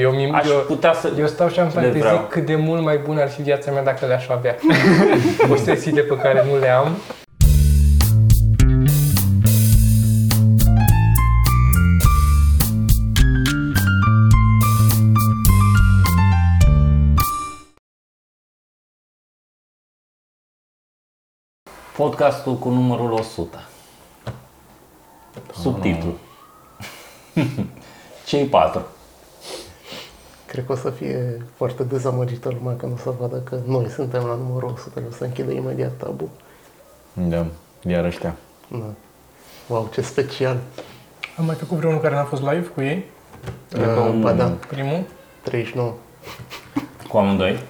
Eu, mi- Aș eu, putea să... eu stau și am Le fantezii vreau. cât de mult mai bună ar fi viața mea dacă le-aș avea. Posesiile pe care nu le am. Podcastul cu numărul 100. Subtitlu. Cei patru. Cred că o să fie foarte dezamăgită lumea când o să vadă că noi suntem la numărul 100, o să închidă imediat tabu. Da, iar ăștia. Da. Wow, ce special. Am mai făcut vreunul care n-a fost live cu ei. Uh, ba da, Primul. 39. Cu amândoi.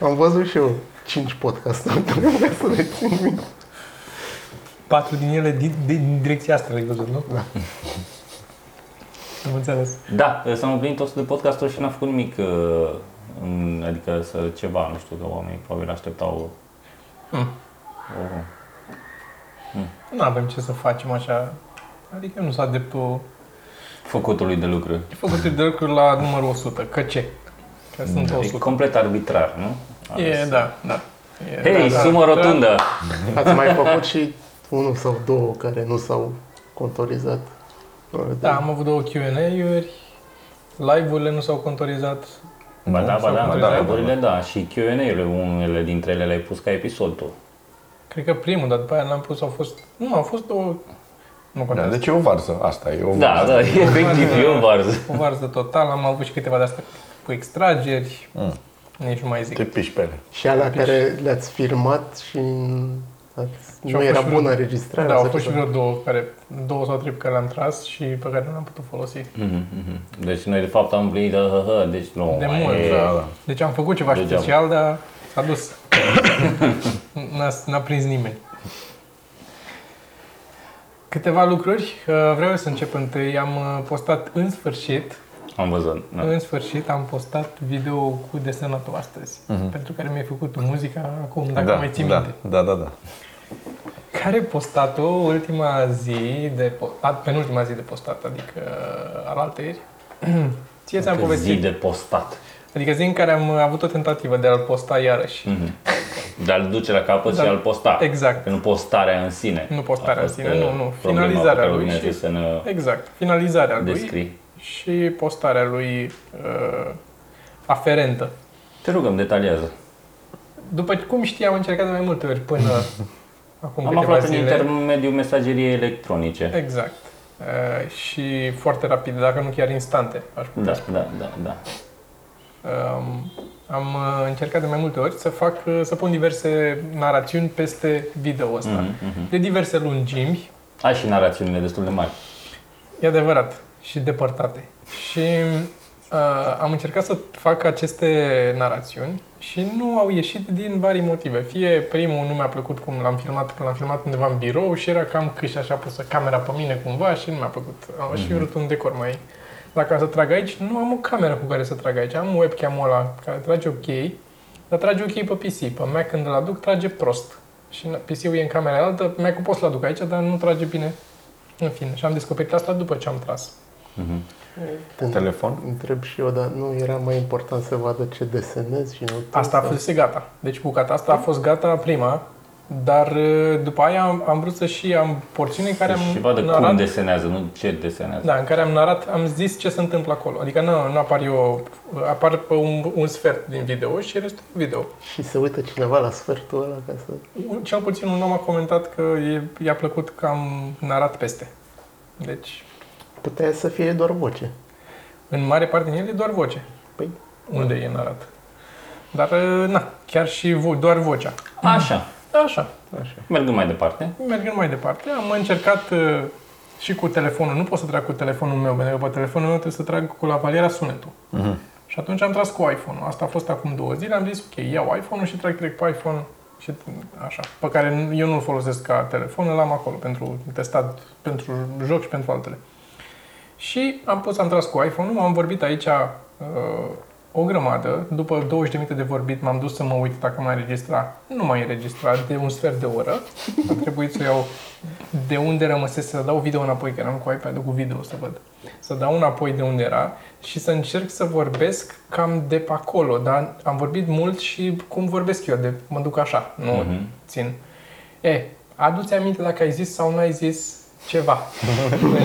Am văzut și eu 5 podcasturi, nu vreau să le țin minte. Patru din ele din, din direcția asta le-ai văzut, nu? Da. Am înțeles. Da, s-am împlinit 100 de podcasturi și n-am făcut nimic, uh, în- adică să ceva, nu știu, că oamenii probabil așteptau Hmm. o, Nu avem ce să facem așa. Adică nu sunt adeptul făcutului de lucru. E făcut de lucruri la numărul 100. Că ce? Că sunt E 100. complet arbitrar, nu? E, da, da. E, Hei, da, da, sumă da. rotundă! Ați mai făcut și unul sau două care nu s-au contorizat. Da, am avut două Q&A-uri, live-urile nu s-au contorizat. Ba da, ba Sau da, cum da, trebuie. da, da, și Q&A-urile, unele dintre ele le-ai pus ca episod tu. Cred că primul, dar după aia l-am pus, au fost... Nu, au fost două... Nu Da, contează. deci e o varză, asta e o Da, varză. da, efectiv, e o varză. O varză total, am avut și câteva de-astea cu extrageri, Mm. nici nu mai zic. Te piși pe ele. Și alea care le-ați filmat și ați, Și nu au era fost bună vreo- înregistrarea. Da, au sau fost și ceva. vreo două, care, două sau trei pe care le-am tras și pe care nu le-am putut folosi. Mhm, mhm. Deci noi de fapt am împlinit, uh, uh, uh, deci nu De mai mult, e- Da, da. Deci am făcut ceva Degeaba. special, dar s-a dus. n-a, n-a prins nimeni. Câteva lucruri. Uh, Vreau să încep întâi. Am uh, postat în sfârșit, Am văzut. Da. în sfârșit am postat video cu desenatul astăzi, pentru care mi-ai făcut tu muzica acum, dacă da, mai ții da, minte. da, da, da. Care ai postat-o ultima zi de po- a, penultima zi de postat, adică uh, alaltăieri. Ție ți-am Că povestit. zi de postat. Adică zi în care am avut o tentativă de a-l posta iarăși. Mhm. De a-l duce la capăt Da. și a-l posta. Exact. Că nu postarea în sine. Nu postarea A în fost, sine, uh, nu, nu. problema Finalizarea pe care lui urmează și- să ne Exact. Finalizarea lui descrii. și postarea lui uh, aferentă. Te rugăm, detaliază. După cum știi, am încercat de mai multe ori până acum Am câteva aflat în zile. intermediul mesageriei electronice. Exact. Uh, și foarte rapid, dacă nu chiar instante, aș putea Da, da, da, da. Um, am uh, încercat de mai multe ori să fac, uh, să pun diverse narațiuni peste video ăsta. Mhm, mhm. De diverse lungimi, Ai și narațiunile destul de mari. e adevărat, și depărtate. Și uh, am încercat să fac aceste narațiuni și nu au ieșit din vari motive. Fie primul nu mi-a plăcut cum l-am filmat, că l-am filmat undeva în birou și era cam câș așa pusă camera pe mine cumva și nu mi-a plăcut. Am și vrut un decor mai... Dacă să trag aici, nu am o cameră cu care să trag aici. Am webcam-ul ăla care trage ok, dar trage ok pe PC. Pe Mac când îl aduc, trage prost. Și na, PC-ul e în camera altă, Mac-ul pot să-l aduc aici, dar nu trage bine. În fine, și am descoperit asta după ce am tras. Mhm. Te Telefon? Întreb și eu, dar nu era mai important să vadă ce desenezi și nu tu, Asta a sau- fost gata. Deci bucata asta a fost gata prima, dar uh, după aia am, am vrut să și am porțiuni în care am și vadă cum narat, desenează, nu ce desenează. da, în care am narat, am zis ce se întâmplă acolo. Adică nu, nu apar eu, apar pe un, un sfert din video și restul video. Și se uită cineva la sfertul ăla ca să... Un- Cel puțin un om a comentat că e, i-a plăcut că am narat peste. Deci, Putea să fie doar voce. în mare parte din el e doar voce. Păi, Unde e narat. Dar, uh, na, chiar și vo- doar vocea. Așa, Așa. așa. mergând mai departe. Mergând mai departe, am încercat uh, și cu telefonul. Nu pot să trag cu telefonul meu, pentru că pe telefonul meu trebuie să trag cu lavaliera sunetul. Mhm. Și atunci am tras cu iPhone-ul. Asta a fost acum două zile. Am zis, ok, iau iPhone-ul și trag direct pe iPhone și așa. Pe care eu nu-l folosesc ca telefon, îl am acolo pentru testat, pentru joc și pentru altele. Și am pus, am tras cu iPhone-ul, am vorbit aici uh, o grămadă. După 20 de minute de vorbit m-am dus să mă uit dacă mai înregistra. Nu mai înregistrat de un sfert de oră. A trebuit să iau de unde rămăsese, să dau video înapoi, că eram cu iPad-ul cu video să văd. Să dau înapoi de unde era și să încerc să vorbesc cam de pe acolo, dar am vorbit mult și cum vorbesc eu, de mă duc așa, nu Mhm. țin. E, adu-ți aminte dacă ai zis sau nu ai zis ceva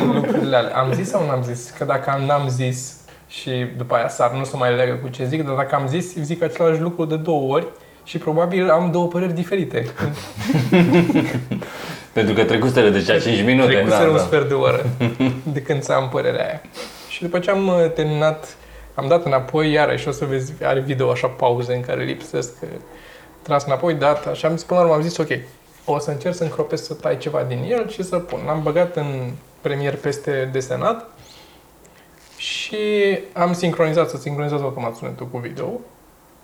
în lucrurile alea. Am zis sau n-am zis? Că dacă am- n-am zis și după aia sar, nu se mai legă cu ce zic, dar dacă am zis, zic același lucru de două ori și probabil am două păreri diferite. Pentru că trecusele deja 5 minute. Trecuse Da, un da. sfert de oră de când să am părerea aia. Și după ce am uh, terminat, am dat înapoi, iarăși o să vezi, are video așa pauze în care lipsesc, uh, tras înapoi, dat, așa am zis, până la urmă am zis, ok, o să încerc să încropesc, să tai ceva din el și să pun. L-am băgat în premier peste desenat și am sincronizat, să sincronizez automat sunetul cu video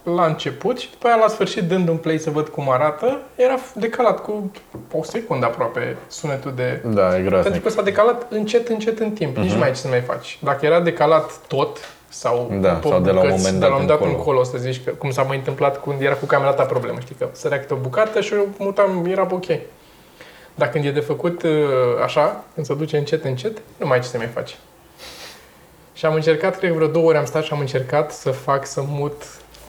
la început și după aia la sfârșit dând un play să văd cum arată, era decalat cu o secundă aproape sunetul de Da, e pentru groaznic. că s-a decalat încet, încet în timp. Nici nu mai ai ce să mai faci. Dacă era decalat tot, sau, Mhm. Da, pe sau de la un bucăți, moment de la dat un dat încolo. încolo, să zici că, cum s-a mai întâmplat când era cu camera ta problemă, știi, că sărea câte o bucată și eu mutam, era ok. Dar când e de făcut uh, așa, când se duce încet, încet, nu mai ai ce să mai faci. Și am încercat, cred că vreo două ori am stat și am încercat să fac să mut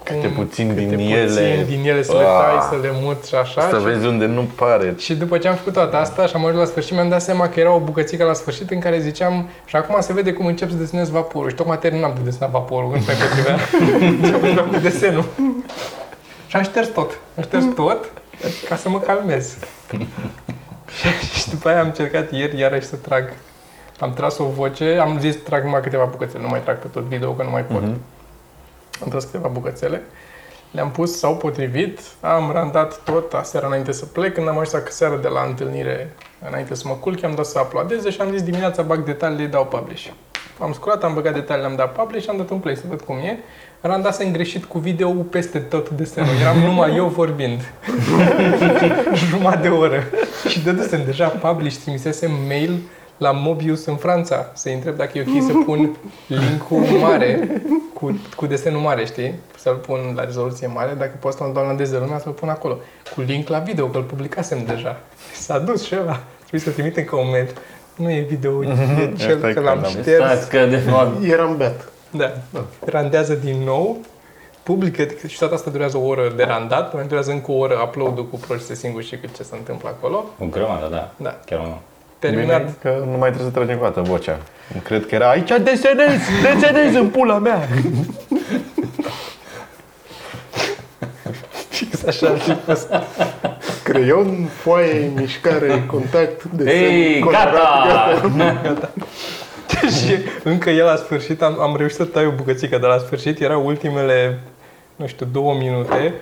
Câte cum- puțin câte din puțin ele. din ele să le Ah. tai, să le mut și așa. Să și vezi unde nu pare. și după ce am făcut toată asta și am ajuns la sfârșit, mi-am dat seama că era o bucățică la sfârșit în care ziceam și acum se vede cum încep să desenez vaporul. Și tocmai terminam de desenat vaporul, nu mai potrivea. Și am început cu desenul. Și am șters tot. Am șters tot ca să mă calmez. și, și după aia am încercat ieri iarăși să trag. Am tras o voce, am zis trag numai câteva bucățele, nu mai trag pe tot video, că nu mai pot. Mhm. Am tras câteva bucățele, le-am pus, s-au potrivit, am randat tot aseară înainte să plec, când am ajuns seara de la întâlnire, înainte să mă culc, am dat să uploadeze și am zis dimineața bag detaliile, dau publish. Am sculat, am băgat detaliile, am dat publish, am dat un play să văd cum e. Randasem greșit cu video peste tot desenul. Eram numai eu vorbind. Jumătate de oră. Și dădusem deja publish, trimisesem mail la Mobius în Franța să-i întreb dacă e ok să pun link-ul mare cu, cu desenul mare, știi? Să-l pun la rezoluție mare, dacă poți să-l dau la de lumea, să-l pun acolo. Cu link la video, că îl publicasem deja. S-a dus și ăla. Trebuie să trimitem ca un mail. Nu e video, e cel Asta e că l-am când am șters. Stați că de fapt Eram beat. Da. Randează din nou, publică, și toată asta durează o oră de randat, mai durează încă o oră upload-ul cu processing și cât ce se întâmplă acolo. o grămadă, da. Da. Chiar nu. Terminat. Bine că nu mai trebuie să tragem cu dată vocea. Cred că era aici desenez, desenez în pula mea. Fix așa ar fi fost. Creion, foaie, mișcare, contact, desen, Ei, colorat, gata! și încă el la sfârșit, am, am reușit să tai o bucățică, dar la sfârșit erau ultimele, nu știu, două minute.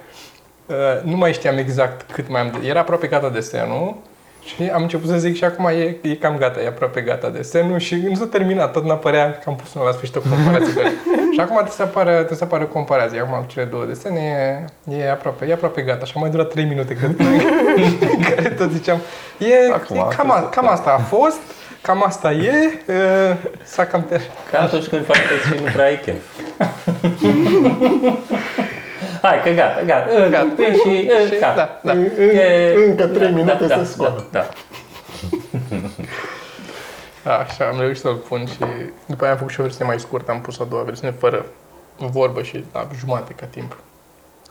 Uh, nu mai știam exact cât mai am de... Era aproape gata desenul și am început să zic și acum e, e cam gata, e aproape gata desenul și nu s-a terminat, tot n-apărea că am pus unul la sfârșit o comparație. cu el. și acum trebuie să apară, trebuie să apară comparație. Acum am cele două desene, e, e, aproape, e aproape gata și a mai durat 3 minute cred, în care tot ziceam, e, Acum, e cam, a, cam asta a fost, cam asta e, uh, s-a cam terminat. Ca atunci când faci și nu prea ai chef. Hai, că gata, gata. Gata. E și, e, Și- gata. da, da. E- Încă trei minute da, se da, scoală. Da, da. Așa, am reușit să-l pun și după aia am făcut și o versiune mai scurtă, am pus a doua versiune fără vorbă și la jumate ca timp.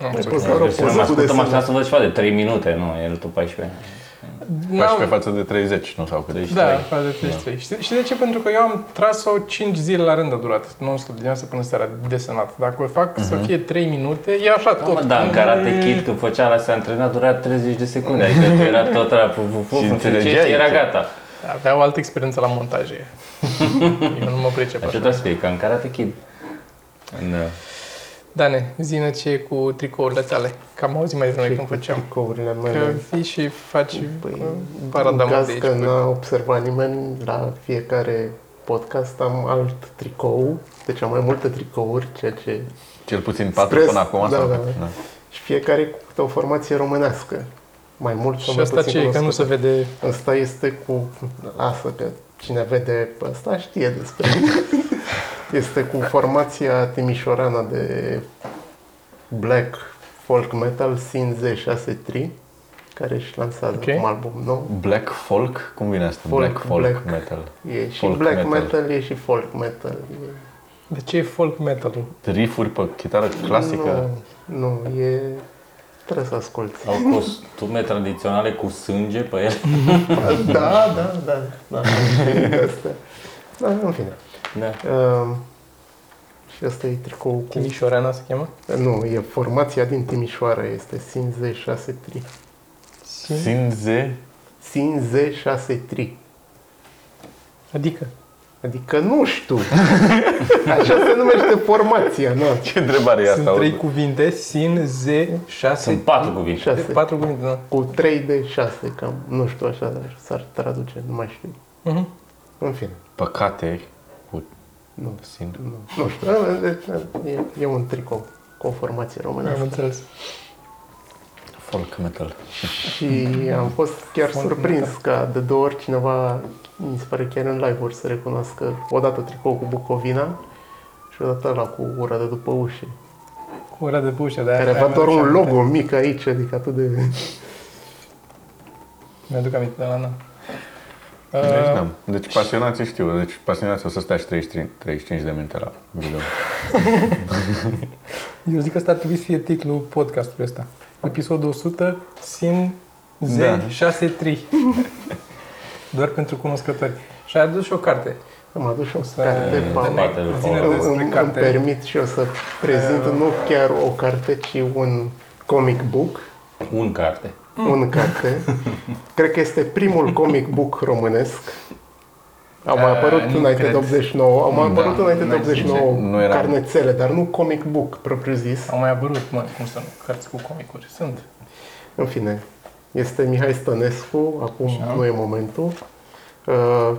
Am Ai pus pus o- doar o Deci, poză mai cu ascultăm așa desenul. să văd ceva de 3 minute, nu, el tot 14. 14 N-am- față de 30, nu sau cât. Deci- Da, trei. față de 33. Și, și de ce? Pentru că eu am tras-o 5 zile la rând a durat, non-stop, dimineața până seara, desenat. Dacă o fac să fie 3 minute, e așa Da, mă, tot. da, în Karate Kid, când făcea la se antrena, dura 30 de secunde. Adică era tot ăla, pu, pu, pu, Și pu, înțelegeai era ce- gata. Avea o altă experiență la montaje. eu nu mă pricep Așa așa. trebuie să fie, ca în Karate Kid. În, uh, Dane, zine ce e cu tricourile tale. Că am auzit mai devreme când făceam. Tricourile Că mele. vii și faci Păi, uh, în parada caz de aici. că cu- n-a observat nimeni, la fiecare podcast am alt tricou, deci am mai multe tricouri, ceea ce... Cel puțin 4 Stres. până acum. Da, sau da, cât? da. Și fiecare cu câte o formație românească. Mai mult sau Și mai asta puțin ce e? Că nu se cunoscută. vede... Asta este cu... Lasă că cine vede pe ăsta știe despre Este cu formația timișorana de black folk metal Sin Z63 care își lansează Ok. un album nou. Black folk? Cum vine asta? Folk, black folk black. metal. E și Folk black metal. metal. e și folk metal. E... De ce e folk metal-ul? Riffuri pe chitară clasică. Nu, nu, e... Trebuie să asculti. Au costume tradiționale cu sânge pe ele. Da, da, da. da și astea. Da, în fine. Da. Um, și asta e tricou cu... Timișoreana se cheamă? Nu, e formația din Timișoara, este Sin Z63. Sinze? Sin Z63. Adică? Adică nu știu. Așa se numește formația, nu? Ce întrebare e Sunt asta? trei cuvinte, sin, z, șase. Sunt patru cuvinte. Șase. Patru cuvinte, da. Cu 3 de 6, cam. Nu știu așa, dar s-ar traduce, nu mai știu. Mhm. În fine. Păcate cu Nu, sin. nu, nu știu. E, e un tricou cu o formație Am românească. înțeles. Folk metal. Și am fost chiar Foarte surprins mișto. ca de două ori cineva, mi se pare chiar în live-uri, să recunoască odată tricou cu Bucovina și odată la cu ura de după ușe. Cu ura de bușă, de Care avea doar un logo mic aici, adică atât de... Mi-aduc aminte de la Ana. Deci, Uh, da. deci pasionații știu, deci pasionații o să stai și 33, 35 de minute la video. eu zic că ăsta ar trebui să fie titlul podcastului ăsta. Episodul 100, Sin Z Da. 6 3. Doar pentru cunoscători. Și ai adus și o carte. Am adus și o Să- carte, să Paul. ne- Spatele zine Paul. despre Îmi, îmi carte. permit și eu să prezint nu chiar o carte, ci un comic book. Un carte. Un carte. Cred că este primul comic book românesc. Au mai Uh, apărut nu înainte cred. de 89, au mai Da, apărut înainte de n-ai 89 Nu era- carnețele, dar nu comic book propriu zis. Au mai apărut, mă, cum să nu, cărți cu comicuri. Sunt. În fine, este Mihai Stănescu, acum Așa. nu e momentul. Uh,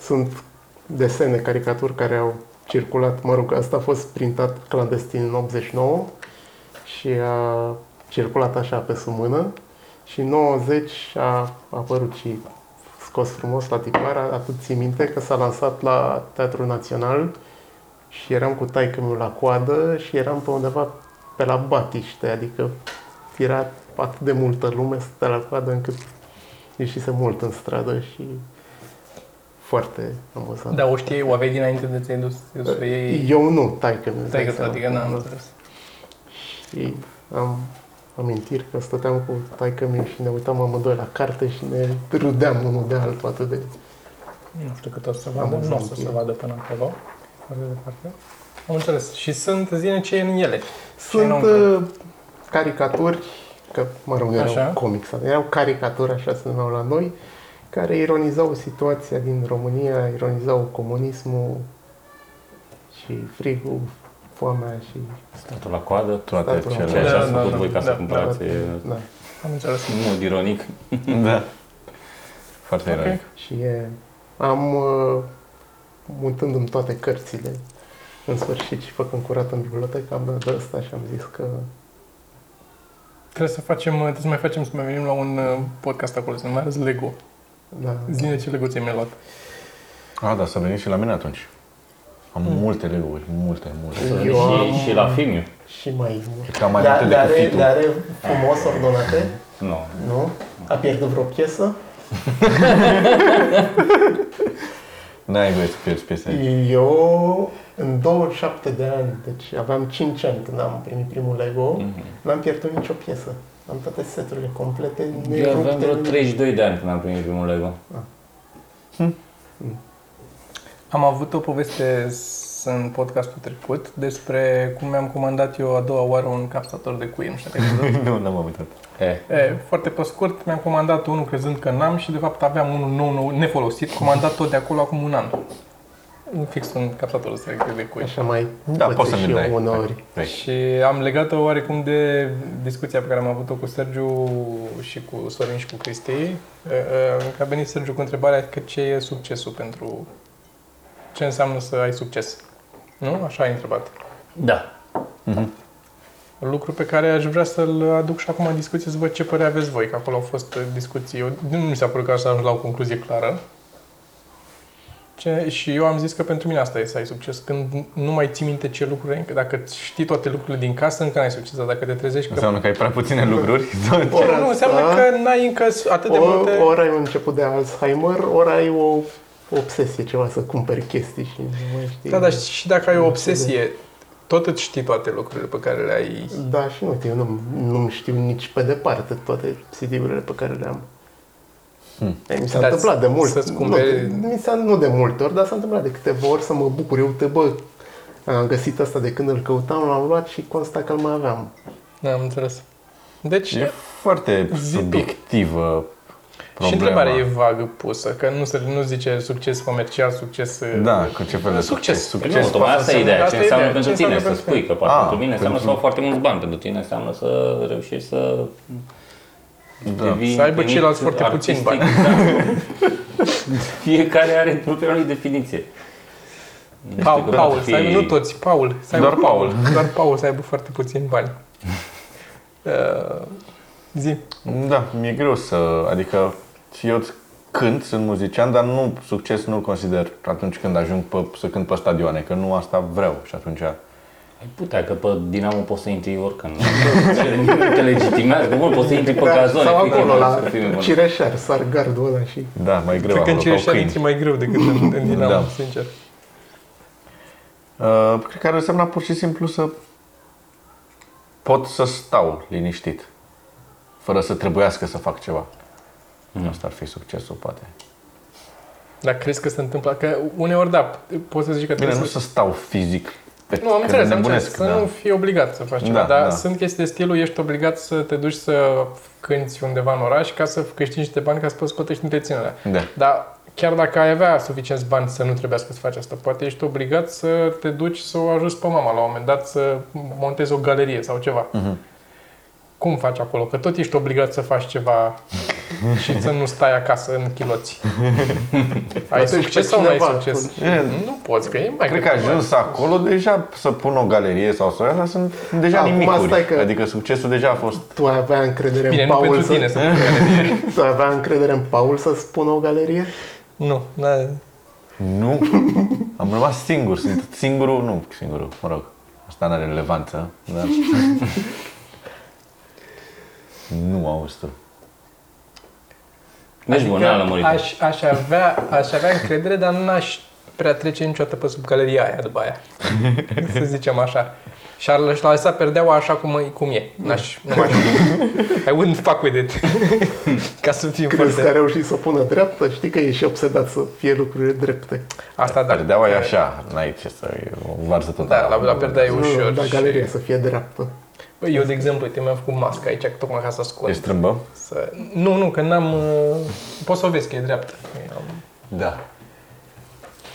Sunt desene, caricaturi care au circulat, mă rog, asta a fost printat clandestin în 89 și a circulat așa pe sub mână și în 90 a apărut și scos frumos la tipar, atât țin minte că s-a lansat la Teatrul Național și eram cu taică la coadă și eram pe undeva pe la Batiște, adică era atât de multă lume, stătea la coadă încât ieșise mult în stradă și foarte amuzant. Da, o știi, o aveai dinainte de ți-ai dus să iei... Eu nu, taică mi Stai că tu, adică n-am înțeles. Și am amintiri că stăteam cu taică mi și ne uitam amândoi la carte și ne râdeam unul de altul atât de... Nu știu cât o să Am vadă, nu o să înțeles. se vadă până acolo. Foarte departe. Am înțeles. Și sunt, zine ce e în ele. Sunt înăuntru? uh, caricaturi, că mă rog, nu erau Așa. comics, erau caricaturi, așa se numeau la noi, care ironizau situația din România, ironizau comunismul și frigul, foamea și Statul la coadă. Toate Statul Ce cele. Da, așa ați da, făcut da, voi ca da, să da, cumpărați e, da. Am înțeles. în mod ironic. Da. Foarte Ok. ironic. Și e, am, uh, mutându-mi toate cărțile, în sfârșit și făcând curat în bibliotecă, am dat de ăsta și am zis că Trebuie să facem, trebuie să mai facem, să mai venim la un uh, podcast acolo, să ne mai arăți Lego. da, Zine ce Lego ți-ai mai luat. A, da, să veniți și la mine atunci. Am multe Lego-uri, multe, multe. Eu am- Și, și la filmiu. și mai mult. Cam mai Le, multe le, decât are, fitul. le are frumos ordonate? Nu. Nu? A pierdut vreo piesă? N-ai voie să pierzi piese. Eu, în 27 de ani, deci aveam 5 ani când am primit primul Lego, Mhm. n-am pierdut nicio piesă. Am toate seturile complete, Eu aveam vreo nerupte. 32 de ani când am primit primul Lego. Am avut o poveste s- în podcastul trecut despre cum mi-am comandat eu a doua oară un capsator de cuie, nu știu dacă ai văzut. nu, n-am uitat. E, E, foarte pe scurt, mi-am comandat unul crezând că n-am și de fapt aveam unul nou, nou nefolosit, comandat tot de acolo acum un an. Un fix un capsator ăsta de- de cuie. Așa mai Da, pățesc poți să și mi eu dai. uneori. Vrei. Și am legat-o oarecum de discuția pe care am avut-o cu Sergiu și cu Sorin și cu Cristi. E, e, Că a venit Sergiu cu întrebarea că ce e succesul pentru... Ce înseamnă să ai succes? Nu? Așa ai întrebat. da. Lucru pe care aș vrea să-l aduc și acum în discuție să văd ce părere aveți voi, că acolo au fost uh, discuții. Eu, nu mi s-a părut că așa ajung la o concluzie clară. Ce, și eu am zis că pentru mine asta e să ai succes. Când nu mai ții minte ce lucruri ai, că dacă știi toate lucrurile din casă, încă n-ai succes. Dar dacă te trezești că... Înseamnă că ai prea puține lucruri. Ori nu, înseamnă asta, că n-ai încă atât de multe... Ori, ori ai un început de Alzheimer, ori ai o obsesie, ceva să cumperi chestii și nu mai știi. Da, dar și dacă ai o obsesie, tot îți știi toate lucrurile pe care le ai. Da, și nu, eu nu, nu știu nici pe departe toate CD-urile pe care le am. Hmm. E, mi s-a Dar întâmplat de mult. să-ți cumperi- Nu, mi s-a, nu de multe ori, dar s-a întâmplat de câteva ori să mă bucur. Eu, uite, bă, am găsit asta de când îl căutam, l-am luat și consta că îl mai aveam. Da, am înțeles. Deci, E foarte Zi tu. subiectivă și problema. întrebarea e vagă pusă, că nu se nu zice succes comercial, succes... Da, cu ce fel de Succes. succes? Păi nu, tocmai asta e ideea. Asta Ce e înseamnă ideea. pentru Ce tine înseamnă să pentru spui? Că poate Ah, pentru mine înseamnă să pentru- au foarte mulți bani. Pentru tine înseamnă să reușești să Da. devii Să aibă venit ceilalți foarte artistic, puțini bani. Da. Fiecare are propria lui definiție. Nu știu Paul, că Paul, poate să aibă, fi- nu toți, Paul, să aibă Doar Paul. Doar Paul să aibă foarte puțini bani. Uh, zi. Da, mi-e greu să... Adică și eu cânt, sunt muzician, dar nu succes nu consider atunci când ajung pe, să cânt pe stadioane, că nu asta vreau și atunci... Ai putea, că pe Dinamo poți să intri oricând. nu? Nu te legitimează, că mult poți să intri pe gazon. Da, sau efectiv, acolo, la să fii mai bun. Cireșar, sar gardul ăla și... Da, mai greu Cred că în acolo, ca Cireșar câini. intri mai greu decât în, în Dinamo, Da. sincer. Uh, cred că ar însemna pur și simplu să pot să stau liniștit, fără să trebuiască să fac ceva. Mm. Asta ar fi succesul, poate. Dar crezi că se întâmplă? Că uneori, da, poți să zici că Bine, trebuie nu să... să stau fizic pe Nu, am că înțeles, am nebunesc, înțeles. Să da. nu fii obligat să faci ceva. Da, dar da. sunt chestii de stilul, ești obligat să te duci să cânti undeva în oraș ca să câștigi niște bani ca să poți plătești întreținerea. Da. Dar chiar dacă ai avea suficienți bani să nu trebuiască să faci asta, poate ești obligat să te duci să o ajuți pe mama la un moment dat să montezi o galerie sau ceva. Mhm. Cum faci acolo? Că tot ești obligat să faci ceva și să nu stai acasă în chiloți. ai Atunci succes pe sau nu ai cineva succes? atunci. E, Nu poți, că e mai Cred că greu. ajuns acolo deja să pun o galerie sau să asta sunt deja Acum nimicuri. stai că- Adică succesul deja a fost Tu ai avea încredere Bine, în nu Paul pentru să... tine să pui galerie. Tu ai avea încredere în Paul să spună o galerie? Nu, da. Nu, am rămas singur, sunt singurul, nu singurul, mă rog, asta nu are relevanță, dar... nu auzi tu. Deci bun, n-a lămurit. aș, aș, avea, aș avea încredere, dar n-aș prea trece niciodată pe sub galeria aia după aia. să zicem așa. Și ar aș lăsa perdeaua așa cum, e- cum e. N-aș, nu m-aș, I wouldn't fuck with it. Ca să fim Crezi că a foarte... reușit să o pună dreaptă? Știi că e și obsedat să fie lucrurile drepte. Asta da. Perdeaua e așa, n-ai ce să, e o varză Da, totală. la, la perdea e Nu, ușor. dar și- galeria să fie dreaptă. Băi, Eu, de exemplu, uite, mi-am făcut masca aici, tocmai ca să E scot. strâmbă? Să... Nu, nu, că n-am... uh, Poți să o vezi că e dreaptă. Am- Da.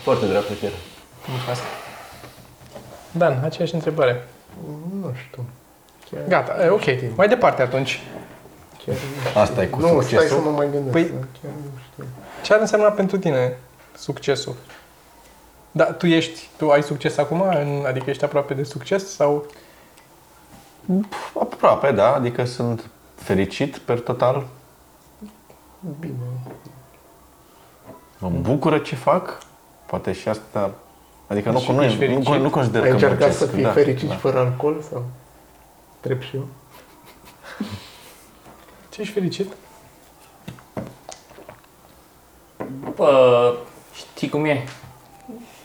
Foarte dreaptă chiar. Mulțumesc. Dan, aceeași întrebare. Nu știu. Chiar, Gata, e, ok. Mai departe atunci. chiar Asta e cu nu, stai să succesul? mă mai gândesc. Păi- chiar nu știu. Ce ar însemna pentru tine succesul? Da, tu ești, tu ai succes acum? În- Adică ești aproape de succes sau... Aproape, da, adică sunt fericit per total. Bine. Mă bucură ce fac. Poate și asta... Adică nu, Și nu, ești nu, fericit? nu, nu consider Ai că încercat muncesc. să fii da, fericit da. fără alcool? Sau? Întreb și eu. Ce ești fericit? Bă, știi cum e?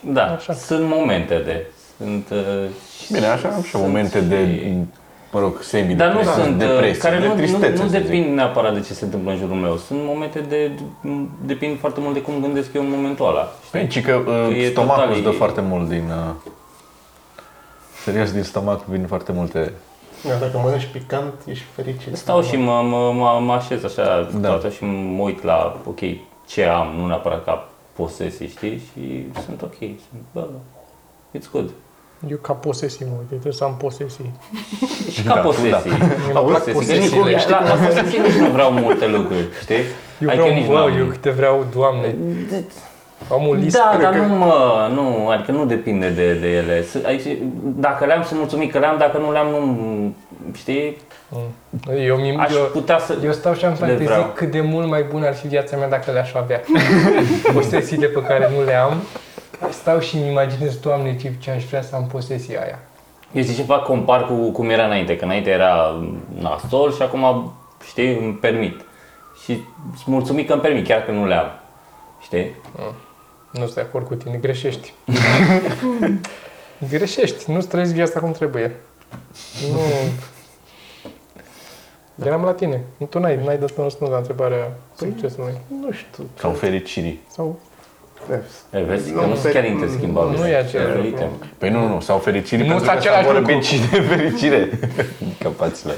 Da, Așa. sunt momente de... Sunt, uh, și- Bine, așa am și sunt momente de, și- mă rog, semi Dar nu sunt, uh, depresie, care de nu, tristețe, nu, nu să zic. depind neapărat de ce se întâmplă în jurul meu. Sunt momente de, depind foarte mult de cum gândesc eu în momentul ăla. Păi, ci că, uh, e stomacul total- îți dă foarte mult din... Uh, serios, din stomac vin foarte multe... Da, dacă mănânci picant, ești fericit. Stau și mă, mă, mă, mă așez așa Da. toată și mă uit la, ok, ce am, nu neapărat ca posesii, știi? Și sunt ok. Sunt, bă, it's good. Eu ca posesii, mă, uite, trebuie să am posesii. Și ca Da, posesii. Mie Ca îmi plac posesii. Că posesiile. nici- La, la posesii nici nu vreau multe lucruri, știi? Eu Hai vreau, că nici bă, n-am- eu câte vreau, doamne. Am o listă, Da, cred dar că... nu mă, nu, adică nu depinde de, de ele. S- aici, Dacă le-am, sunt mulțumit că le-am, dacă nu le-am, nu știi, Eu, mi- aș eu, putea să... eu stau și am Le vreau. fantezii cât de mult mai bună ar fi viața mea dacă le-aș avea. Posesiile pe care nu le am. Stau și îmi imaginez, Doamne, ce, ce aș vrea să am posesia aia. Eu știi ce fac? Compar cu cum era înainte, că înainte era nasol și acum, știi, îmi permit. Și sunt mulțumit că îmi permit, chiar că nu le am. Știi? Nu sunt de acord cu tine, greșești. greșești, nu-ți trăiești viața cum trebuie. Nu... Eram la tine. Tu n-ai, n-ai dat un răspuns la întrebarea succesului. Nu știu. Sau fericirii. Sau E, vezi? Nu, Că nu sunt pe- chiar interschimbabile. nu e același Diferite. lucru. Păi nu, nu, sau fericirii Nu pentru sunt că s-a același vorbit lucru. și de fericire. Capațile.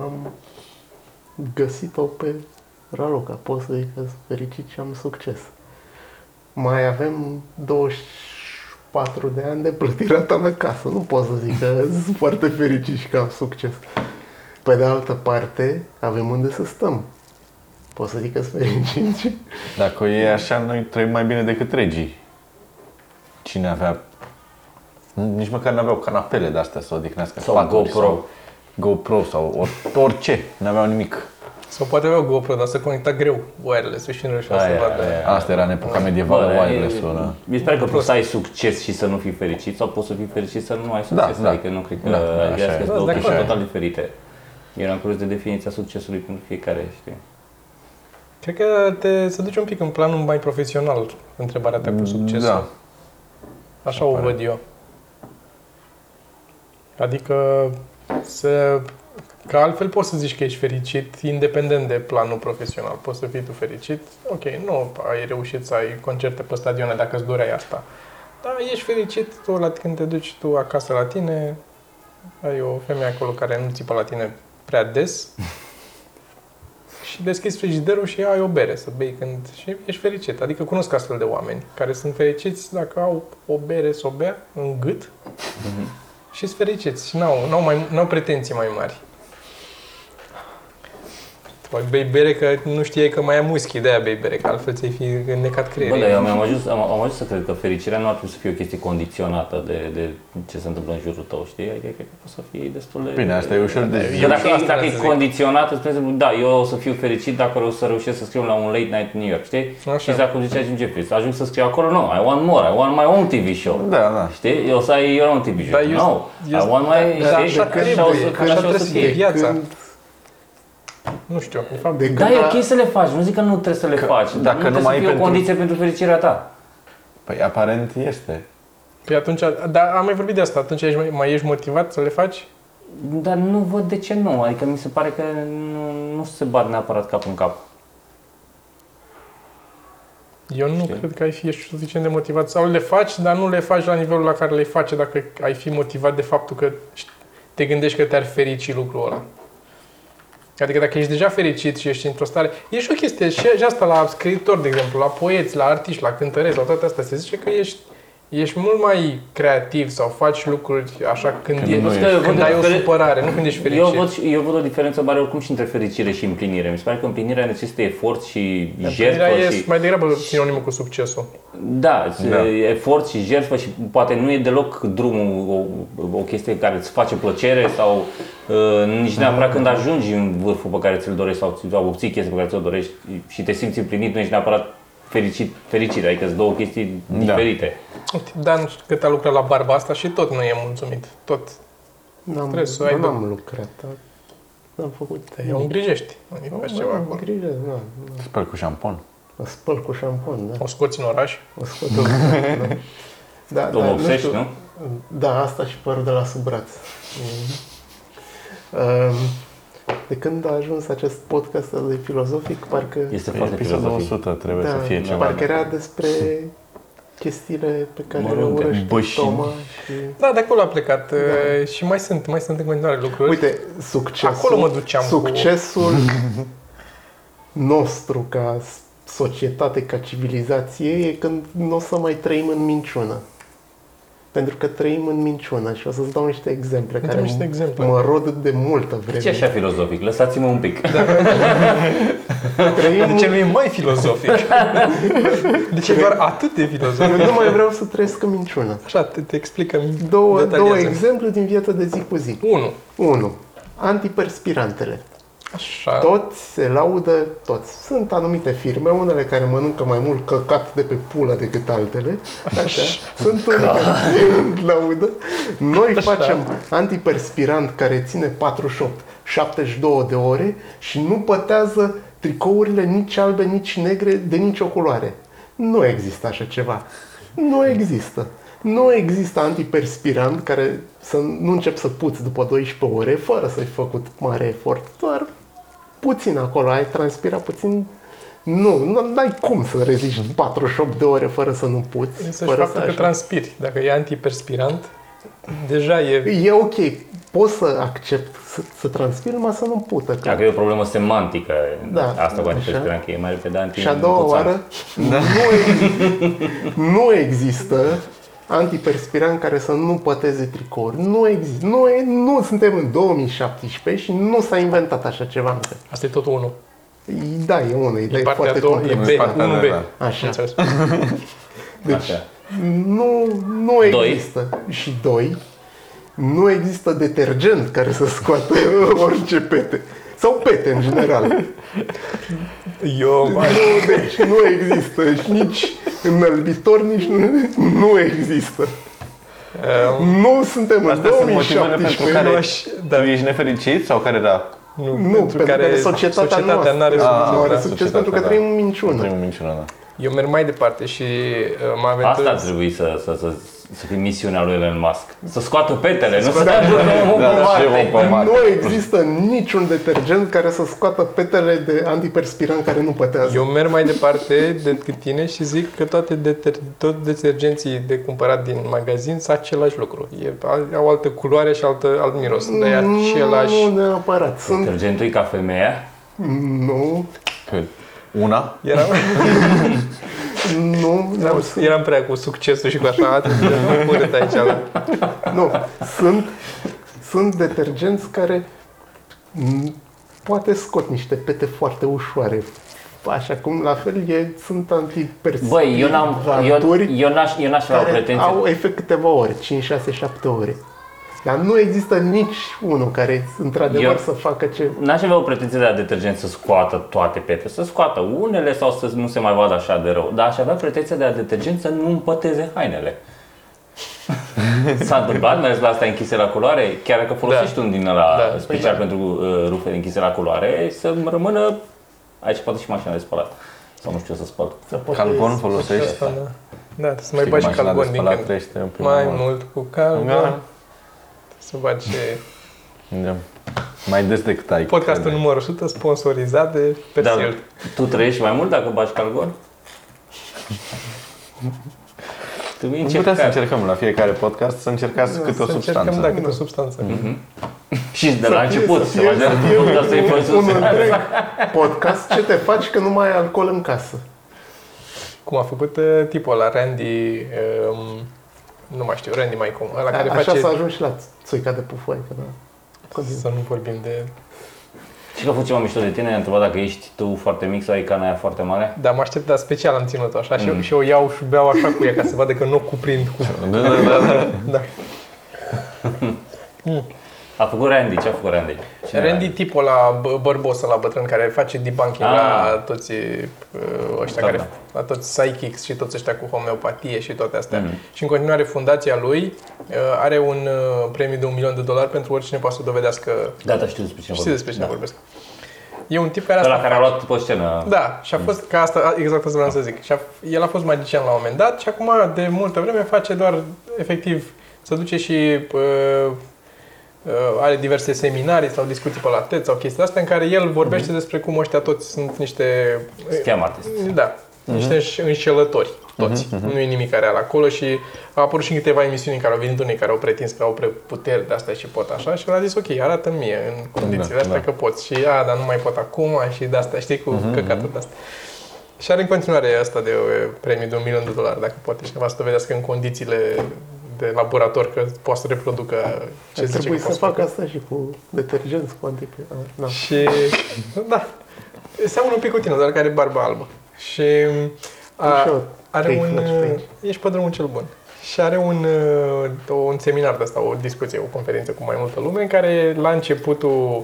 Am găsit-o pe Raluca. Pot să zic că sunt fericit și am succes. Mai avem 24 de ani de plătit rata la casă. Nu pot să zic că sunt foarte fericit și că am succes. Pe de altă parte, avem unde să stăm. Pot să zic că sunt fericit și Dacă e așa, noi trăim mai bine decât regii. Cine avea... Nici măcar nu aveau canapele de-astea să odihnească. Sau paturi GoPro. Sau GoPro sau or- orice. Nu aveau nimic. Sau poate avea o GoPro, dar să conecta greu wireless-ul și nu reușea să Aia, vadă. aia. Asta era în epoca medievală, Bă, wireless-ul. da. Mi se pare că poți să ai succes și să nu fii fericit sau poți să fii fericit să nu ai succes. da. Adică nu cred că Da, da, da, așa astea e. sunt Da, două de chestii acord. total diferite. Eu eram curios de definiția succesului pentru fiecare, știi? Cred că te, se duce un pic în planul mai profesional întrebarea ta cu succesul. Da. Așa o pare. văd eu. Adică să, că altfel poți să zici că ești fericit independent de planul profesional. Poți să fii tu fericit. Ok, nu ai reușit să ai concerte pe stadioane dacă îți doreai asta. Dar ești fericit tu la, când te duci tu acasă la tine, ai o femeie acolo care nu țipă la tine prea des și deschizi frigiderul și ai o bere să bei când... și ești fericit. Adică cunosc astfel de oameni care sunt fericiți dacă au o bere să o bea în gât și sunt fericiți și n-au, n-au, mai, n-au pretenții mai mari. Tu mai bei bere că nu știai că mai am whisky, de-aia bei bere, că altfel ți-ai fi înnecat Bă, creierii. dar eu am ajuns, am, am ajuns să cred că fericirea nu ar trebui să fie o chestie condiționată de, de ce se întâmplă în jurul tău, știi? Adică cred că poate să fie destul de... Bine, asta e ușor de Că zis. dacă, asta e, vreau dacă să e zic. condiționată, spre exemplu, da, eu o să fiu fericit dacă o să reușesc să scriu la un late night în New York, știi? Așa. Și dacă zicea Jim Jeffries, ajung să scriu acolo, nu, I want more, I want my own TV show. Da, da. Știi? Eu o să ai your own TV show. Dar eu- no, eu- I want my, da, știi? așa Că așa o să, trebuie, că așa așa o trebuie să să fie. fie. viața. Când, Nu știu, de fapt, de când Da, e a- ok să le faci, nu zic că nu trebuie să le faci. dacă nu nu trebuie mai să e fie o pentru- condiție pentru fericirea ta. Păi aparent este. Păi atunci, dar am mai vorbit de asta, atunci ești, mai, mai ești motivat să le faci? Dar nu văd de ce nu, adică mi se pare că nu, nu se bat neapărat cap în cap. Eu nu Știi? cred că ai fi ești suficient de motivat. Sau le faci, dar nu le faci la nivelul la care le face dacă ai fi motivat de faptul că te gândești că te-ar ferici lucrul ăla. Adică dacă ești deja fericit și ești într-o stare... E și o chestie, și, și asta la scriitori, de exemplu, la poeți, la artiști, la cântăreți, la toate astea. Se zice că ești, ești mult mai creativ sau faci lucruri așa când, Când e, nu Văd ești. că- când văd ai o că- supărare, nu când ești fericit. Eu văd, eu văd o diferență mare oricum și între fericire și împlinire. Mi se pare că împlinirea necesită efort și jertfă Împlinirea e și... mai degrabă sinonimul cu succesul. Da, Da. da, efort și jertfă și poate nu e deloc drumul o, o chestie care îți face plăcere sau uh, nici neapărat când ajungi în vârful pe care ți-l dorești sau, sau obții chestia pe care ți-o dorești și te simți împlinit, nu ești neapărat fericit, fericit, adică sunt două chestii Da. diferite. Uite, Dan cât a lucrat la barba asta și tot nu e mulțumit. Tot N-am, Trebuie să ai bă, n-am lucrat, dar n-am făcut. te o îngrijești. Adică faci ceva am acolo. grijă, da. Spăl cu șampon. Mă spăl cu șampon, da. O scoți în oraș. O scot o da. Da, Două da, obsești, știu. nu? Da, asta și părul de la sub braț. Um, De când a ajuns acest podcast de filozofic, parcă, Este Pe foarte episodul filozofic. 100 trebuie da, să fie ceva. parcă era despre chestiile pe care le Mărunte. urăște Bășini. Toma și... Da, de acolo a plecat. Da. Și mai sunt, mai sunt în continuare lucruri. Uite, succesul, Acolo mă duceam cu- succesul nostru ca societate, ca civilizație, e când nu o să mai trăim în minciună. Pentru că trăim în minciună și o să-ți dau niște exemple Dă-mi care niște exemple. mă rod de multă vreme. Ce așa filozofic? Lăsați-mă un pic. Trăim De ce nu e mai filozofic? De ce e doar atât de filozofic? Eu nu mai vreau să trăiesc în minciună. Așa, te, te explică Două, două detaliază. exemple din viața de zi cu zi. 1. 1. Antiperspirantele. Așa. Toți se laudă, toți. Sunt anumite firme, unele care mănâncă mai mult căcat de pe pulă decât altele. Așa. Sunt unele care laudă. Noi Așa. facem antiperspirant care ține 48, 72 de ore și nu pătează tricourile nici albe, nici negre, de nicio culoare. Nu există așa ceva. Nu există. Nu există antiperspirant care să nu încep să puți după 12 ore fără să-i făcut mare efort. Doar puțin acolo, ai transpirat puțin. Nu, nu ai cum să reziști 48 de ore fără să nu puți. Însă și fără faptul că așa. transpiri. Dacă e antiperspirant, deja e... E ok, poți să accept să, să transpir, numai să nu pută. Că... Dacă e o problemă semantică, Da, asta cu așa. antiperspirant, că e mai repede Și a doua antimuțan. oară, nu, e- nu există antiperspirant care să nu păteze tricouri. Nu există. Nu, e, nu suntem în 2017 și nu s-a inventat așa ceva încă. Asta e tot unul. Da, e unul, e, E e partea a foarte doua, complex. e B, Partea 1B. de- da. Așa. Înțeles. Deci, Așa. nu, nu Doi. există. Și doi, nu există detergent care să scoată orice pete. Sau pete, în general. Eu, Nu, deci nu există. Și nici înălbitor, nici nu, nu există. um, Nu suntem în Astea sunt motivele pentru 2017. care nu aș- da. tu ești nefericit sau care da? nu, Nu, pentru, că societatea, noastră n-are nu succes. are da, succes societatea, pentru că da. trăim în minciună. Trăim în minciună, da. Eu merg mai departe și uh, mă Asta ar aventurez. trebui să, să, să, să fie misiunea lui Elon Musk. Să scoată petele, nu să dea Da, da, și eu Marte. pe Marte. Nu există niciun detergent care să scoată petele de antiperspirant care nu pătează. Eu merg mai departe decât tine și zic că toate deter, tot detergenții de cumpărat din magazin sunt același lucru. E, au altă culoare și altă, alt miros. Dar e același... Nu neapărat. Sunt... Detergentul e ca femeia. Nu, Cât? Una? Eram, nu, nu, eram, eram prea cu succesul și cu așa, atât de urât aici. La... nu. Sunt, sunt detergenți care m, poate scot niște pete foarte ușoare. Așa cum la fel e, sunt antiperspirantori Băi, eu, n-am, eu, eu, n-aș, eu n-aș avea o care pretenție. au efect câteva ore, 5, 6, 7 ore. Dar nu există nici unul care într-adevăr Eu- să facă ce... N-aș avea o pretenție de la detergent să scoată toate pete, să scoată unele sau să nu se mai vadă așa de rău. Dar aș avea pretenția de la detergent să nu împăteze hainele. S-a întâmplat, mers la asta închise la culoare, chiar dacă folosești un din ăla Da. special pentru uh, rufe închise la culoare, să rămână aici poate și mașina de spălat. Sau nu știu să spăl. Să poate- Calgon folosești? Asta, da. Da, să mai Știi că bagi mașina de calgon din spălat când. trăiește în prima Mai oară. mult cu calgon. Da. Să bagi Da. Mai des decât ai. podcastul numărul 100 sponsorizat de Dar Persil. tu trăiești mai mult dacă bagi calgon? Tu Nu putem să încerci încercăm la fiecare podcast să încercați câte o Să încercăm, substanță. da, câte o substanță. și de la Să fie- început să să fie- faci să fie podcastul e fost un întreg podcast ce te faci că nu mai ai alcool în casă. Cum a făcut uh, tipul ăla, Randy, um, nu mai știu, Randy mai cum, ăla care Așa face... s-a ajuns și la țuica de pufoaică, da. Continuă. Să nu vorbim de... Și că a fost ceva mișto de tine, ne-a întrebat dacă ești tu foarte mic sau ai cana aia foarte mare. Dar mă aștept, dar special am ținut-o așa și, eu, și eu iau și beau așa cu ea ca să vadă că nu o cuprind cu... Da, da, da, da. Da. A făcut Randy, ce a făcut Randy? Cine Randy tipul la bărbos la bătrân care face debunking Ah. la toți uh, ăștia Da, care, da. la toți psychics și toți ăștia cu homeopatie și toate astea. Mhm. Și în continuare fundația lui uh, are un uh, premiu de un milion de dolari pentru oricine poate să dovedească Da, da, știu despre cine Știi despre cine da. vorbesc. E un tip care Ăla asta care a luat pe scenă. Da, și a fost, ca asta, exact asta vreau să zic. Și a, el a fost magician la un moment dat și acum de multă vreme face doar, efectiv, să duce și uh, uh, are diverse seminarii sau discuții pe la TED sau chestii astea în care el vorbește despre cum ăștia toți sunt niște... Scam artist. Da, niște înș- înșelători, toți. Nu e nimic real acolo și a apărut și în câteva emisiuni în care au venit unii care au pretins că au pre- puteri de astea și pot așa și el a zis ok, arată mie în condițiile Da, astea da. că poți și a, dar nu mai pot acum și de asta, știi, cu căcatul de asta. Și are în continuare asta de uh, premiu de un milion de dolari, dacă poate cineva să dovedească în condițiile de laborator că poate să reproducă ce Ar zice trebui că să poate facă asta și cu detergenți cuantice. Da. Și, da, seamănă un pic cu tine, doar că are barba albă. Și a, Așa, are trei un... flăci pe aici. Ești pe drumul cel bun. Și are un, uh, un seminar de asta, o discuție, o conferință cu mai multă lume, în care la începutul uh,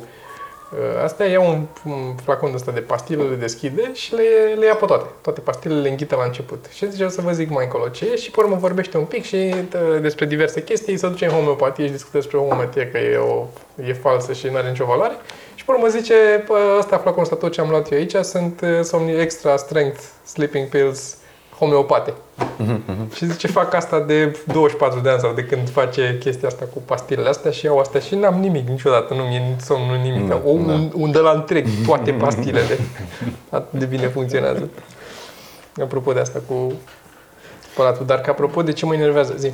astea ia un, un flacon de ăsta de pastile, le deschide și le, le ia pe toate. Toate pastilele le înghite la început. Și zice, o să vă zic mai încolo ce e și pe urmă vorbește un pic și uh, despre diverse chestii, se duce în homeopatie și discută despre homeopatie că e, o, e falsă și nu are nicio valoare. Și pe urmă zice, "Pă, ăsta flacon ăsta tot ce am luat eu aici sunt uh, somni extra strength sleeping pills homeopate. Și zice, fac asta de 24 de ani sau de când face chestia asta cu pastilele astea și iau astea și n-am nimic niciodată, nu mi-e somn, nu nimic. Da, o, da. un, un de la întreg, toate pastilele. Atât de bine funcționează. Apropo de asta cu spălatul, dar că apropo de ce mă enervează, zi.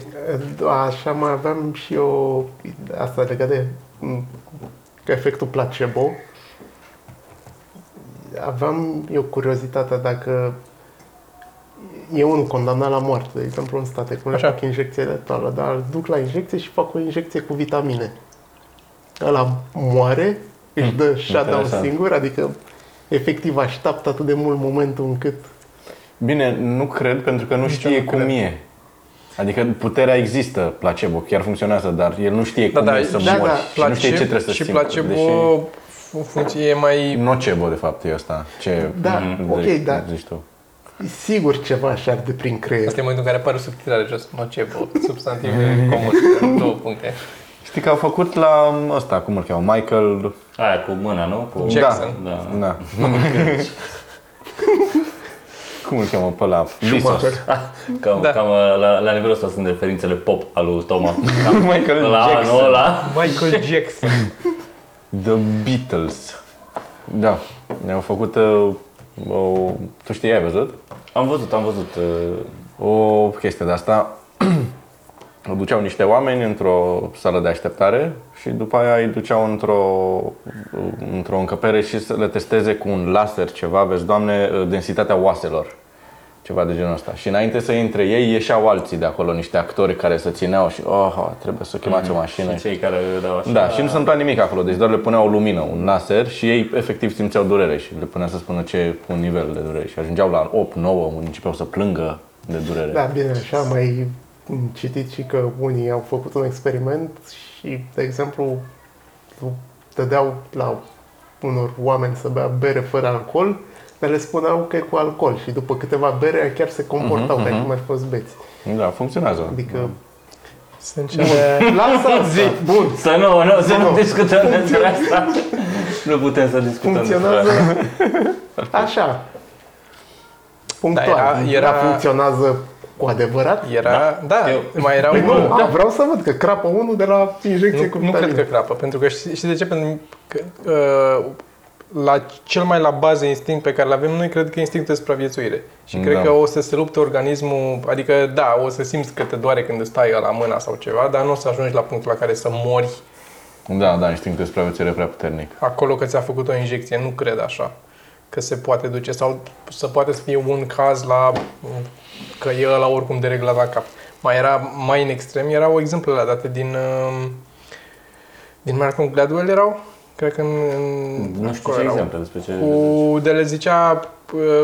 Așa mai aveam și eu asta legat de m, efectul placebo. Aveam eu curiozitatea dacă e unul condamnat la moarte, de exemplu în state, cum le Așa. fac injecție letală, dar îl duc la injecție și fac o injecție cu vitamine. Ăla moare, își dă shutdown interesant. singur, adică efectiv așteaptă atât de mult momentul încât Bine, nu cred pentru că nu Nici eu știe nu cum cred. e. Adică puterea există, placebo, chiar funcționează, dar el nu știe Da, cum da, e să da, mori da. și nu știe ce trebuie să și simtă. placebo Deși în funcție e mai... nocebo, de fapt, e asta. Ce Da, Mhm. ok, zici- da. zici tu. Sigur ceva și arde prin creier. Asta e momentul în care apare subtitrare jos, nocebo, substantive comune, două puncte. Știi că au făcut la ăsta, cum îl cheamă, Michael... Aia cu mâna, nu? Cu... Jackson. Da. Da. cum îl cheamă pe ăla? Vsauce. Cam, Da. cam la, la nivelul ăsta sunt referințele pop al lui Toma. Michael la Jackson. anul ăla. Michael Jackson. The Beatles. Da, ne-au făcut uh, o... Tu știi, ai văzut? Am văzut, am văzut. uh, O chestie de asta. O duceau niște oameni într-o sală de așteptare și după aia îi duceau într-o, într-o încăpere și să le testeze cu un laser ceva, vezi, doamne, densitatea oaselor. Ceva de genul ăsta. Și înainte să intre ei, ieșeau alții de acolo, niște actori care se țineau și, oh, trebuie să chemați o mașină. Și cei care dau așa. Da, și nu se întâmpla nimic acolo, deci doar le puneau o lumină, un laser și ei efectiv simțeau durere și le punea să spună ce un nivel de durere și ajungeau la 8, 9, începeau să plângă de durere. Da, bine, așa am mai citit și că unii au făcut un experiment și, de exemplu, dădeau la unor oameni să bea bere fără alcool, dar le spuneau că e cu alcool și după câteva bere chiar se comportau Mhm, ca și mhm. cum ar fi fost beți. Da, funcționează. Adică, Se începe... lasă asta, bun, Să nu, nu, să nu Nu. discutăm despre asta. Nu putem să discutăm despre funcționează asta. așa. Punctual. Da, era- era- Dar funcționează cu adevărat? Era, da, Eu- mai era Păi un... nu, a, vreau să văd că crapă unul de la injecție cu Nu, nu cred vitamine. că crapă, pentru că știi, știi de ce? Pentru că uh, la cel mai la bază instinct pe care îl avem noi, cred că e instinctul de supraviețuire. Și cred Da. că o să se lupte organismul, adică da, o să simți că te doare când îți stai la mâna sau ceva, dar nu o să ajungi la punctul la care să mori Da, da, instinctul de supraviețuire e prea puternic. acolo că ți-a făcut o injecție. Nu cred așa că se poate duce sau să poate să fie un caz la că e ăla oricum de reglat la cap. Mai era mai în extrem, erau exemplele date din uh, din Malcolm Gladwell erau, cred că în, în Nu știu acolo ce erau. exemple despre ce... Cu de le zicea uh,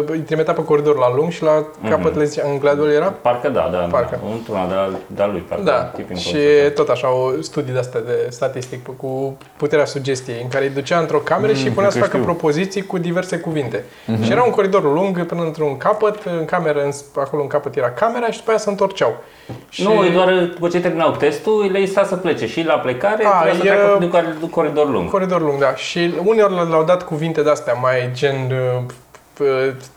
îi trimitea pe coridor la lung și la capăt le zicea, în Gladwell era? Parcă da, da, Parcă. da. Într-una de-a, de-a lui, parcă. Da, Tipping și point sau tot așa, o studii de astea de statistic cu puterea sugestiei, în care îi ducea într-o cameră și îi punea să cred că facă știu. propoziții cu diverse cuvinte. Și era un coridor lung până într-un capăt, în cameră, în, acolo în capăt era camera și după aia se întorceau. Și Nu, e doar după ce terminau testul, le sta să plece și la plecare A, trebuia să e- treacă prin cor- coridor lung. Coridor lung, da. Și uneori le- le-au dat cuvinte de-astea mai gen uh, p-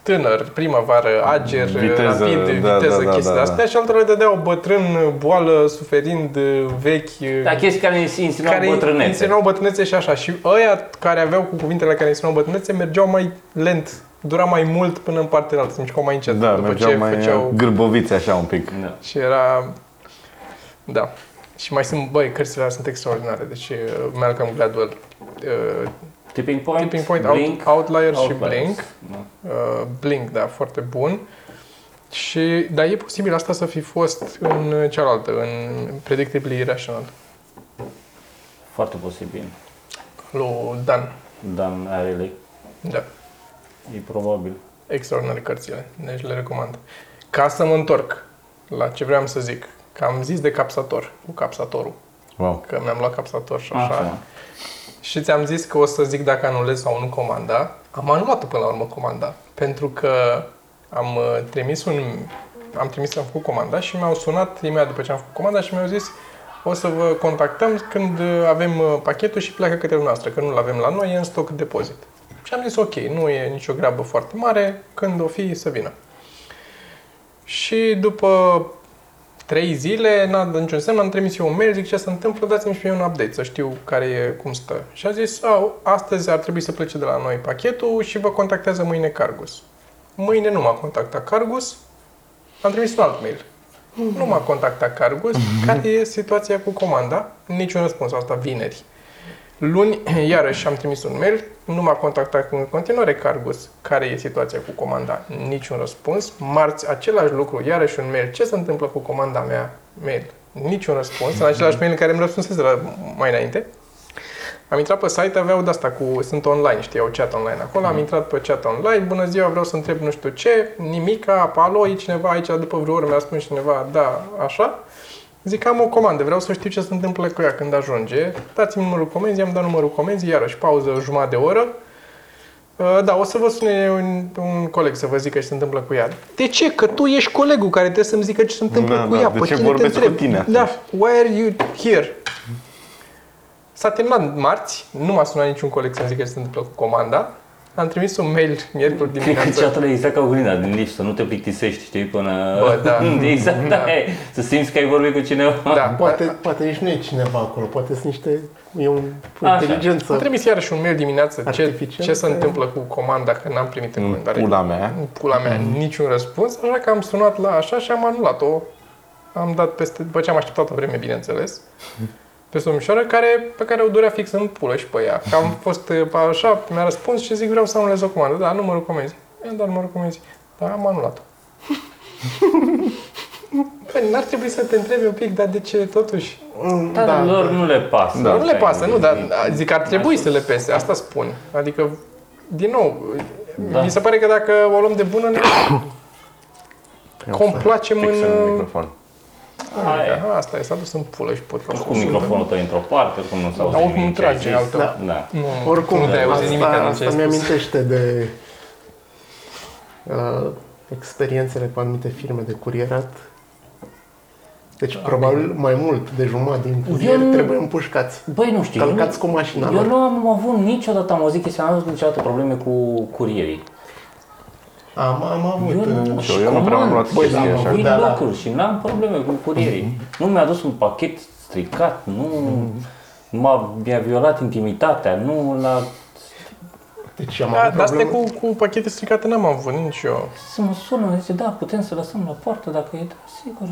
tânăr, primăvară, ager, Viteză, rapid, da, viteză, da, da, chestii da, de-astea și altora le dădeau bătrân, boală, suferind, uh, vechi, uh, Da, chestii care insinuau care bătrânețe. insinuau bătrânețe și așa. Și ăia care aveau cu cuvintele care insinuau bătrânețe mergeau mai lent, dura mai mult până în partea altă, se mișcau mai încet. Da, după mergeau ce mai făceau... gârboviți așa un pic. Da. Și era... Da. Și mai sunt, băi, cărțile alea sunt extraordinare. Deci uh, Malcolm Gladwell, uh, Tipping Point, Tipping Point, Blink, Out, Outliers și Outliers. Blink. Da. Uh, Blink, da, foarte bun. Și, dar e posibil asta să fi fost în cealaltă, în Predictably Irrational. Foarte posibil. Lui Dan. Dan Ariely. Da. E probabil. Extraordinare cărțile. Deci le recomand. Ca să mă întorc la ce vreau să zic. Că am zis de capsator, cu capsatorul. Wow. Că mi-am luat capsator și așa. Așa. Și ți-am zis că o să zic dacă anulez sau nu comanda. Am anulat până la urmă comanda. Pentru că am uh, trimis un... Am trimis, am făcut comanda și mi-au sunat imediat după ce am făcut comanda și mi-au zis o să vă contactăm când uh, avem uh, pachetul și pleacă către noastră, că nu-l avem la noi, e în stoc depozit. Și am zis ok, nu e nicio grabă foarte mare, când o fi să vină. Și după trei zile, n-a dat niciun semn, am trimis eu un mail, zic ce se întâmplă, dați-mi și mie un update, să știu care e, cum stă. Și a zis, Au, astăzi ar trebui să plece de la noi pachetul și vă contactează mâine Cargus. Mâine nu m-a contactat Cargus, am trimis un alt mail. Nu m-a contactat Cargus, care e situația cu comanda, niciun răspuns, asta vineri. Luni, iarăși am trimis un mail, nu m-a contactat în continuare Cargus, care e situația cu comanda, niciun răspuns. Marți, același lucru, iarăși un mail, ce se întâmplă cu comanda mea, mail, niciun răspuns, în același mail în care îmi răspunsese la, mai înainte. Am intrat pe site, aveau de-asta cu, sunt online, știi, au chat online acolo, am intrat pe chat online, bună ziua, vreau să întreb nu știu ce, nimica, alo, e cineva aici, după vreo oră mi-a spus cineva, da, așa. Zic, am o comandă, vreau să știu ce se întâmplă cu ea când ajunge. Dați-mi numărul comenzii, am dat numărul comenzii, iarăși pauză jumătate de oră. Uh, Da, o să vă sune un, un coleg să vă zică ce se întâmplă cu ea. De ce? Că tu ești colegul care trebuie să-mi zică ce se întâmplă Da, cu da, ea. de Pe ce cine te vorbesc cu întreb? tine atunci? Da, why are you here? S-a terminat marți, nu m-a sunat niciun coleg să-mi zică ce se întâmplă cu comanda. Am trimis un mail miercuri Cred că dimineața. chatul e exact ca oglinda din lift, să nu te plictisești, știi, până... Bă, da. exact, Da. da. e, Să simți că ai vorbit cu cineva. Da, Poate, poate nici nu e cineva acolo, poate sunt niște... E un, o Așa. inteligență. Am trimis iarăși un mail dimineață ce, Artificial, ce se da. întâmplă cu comanda, că n-am primit în În comandare. pula mea. În pula mea, niciun răspuns, așa că am sunat la așa și am anulat-o. Am dat peste, după ce am așteptat o vreme, bineînțeles, peste o mișoară care, pe care o durea fix în pulă și pe ea. Că am fost e, pe așa, mi-a răspuns și zic vreau să anulez o comandă. Da, numărul comenzii. I-am dat numărul comenzii. Da, am anulat-o. Păi, n-ar trebui să te întrebi un pic, dar de ce totuși? Mm, Dar da, lor nu le pasă. Da. nu le pasă, nu, dar zic că ar trebui să le pese, asta spun. Adică, din nou, Da. mi se pare că dacă o luăm de bună, ne complacem în... Fix în microfon. Aia. Aha, asta e, s-a dus în pulă și pot Cu microfonul tău într-o parte, oricum nu s-aude Dar oricum nimic ce ai trage zis. altă. Da. Da. Nu, Oricum, nu te-ai auzit nimic asta, din ce asta ai spus. mi-amintește de uh, experiențele cu anumite firme de curierat. Deci, probabil, mai mult de jumătate din curieri Eu nu- trebuie împușcați. Băi, nu știu. Călcați eu, cu mașina Eu lor. nu am avut niciodată, am auzit chestia, n-am avut niciodată probleme cu curierii. Am, am avut... Eu nu, uh, Și eu nu prea am luat Băi, chestii da, așa. Vin Da, da. locuri și n-am probleme cu curierii. Nu mi-a dus un pachet stricat, nu m-a, mi-a violat intimitatea, nu la... Deci am Da, avut dar astea probleme. cu, cu pachete stricate n-am avut nici eu. Să mă sună, zice, da, putem să lăsăm la poartă dacă e, da, sigur.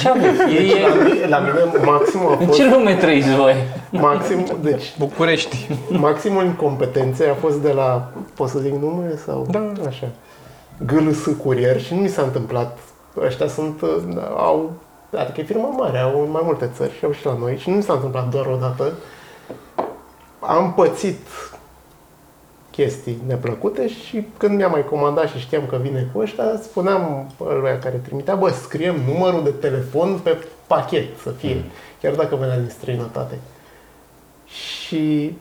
Ce aveți? E, e, La mine maximul a în fost... ce lume trăiți voi? Maxim, deci, București. maximul incompetenței a fost de la... Pot să zic nume sau... Da. Așa. GLS Curier și nu mi s-a întâmplat. Ăștia sunt... uh, Au... Adică e firmă mare, au în mai multe țări și au și la noi și nu mi s-a întâmplat doar o dată. Am pățit chestii neplăcute și când mi-am mai comandat și știam că vine cu ăștia, spuneam lui care trimitea, bă, scriem numărul de telefon pe pachet să fie, chiar dacă venea din străinătate. Și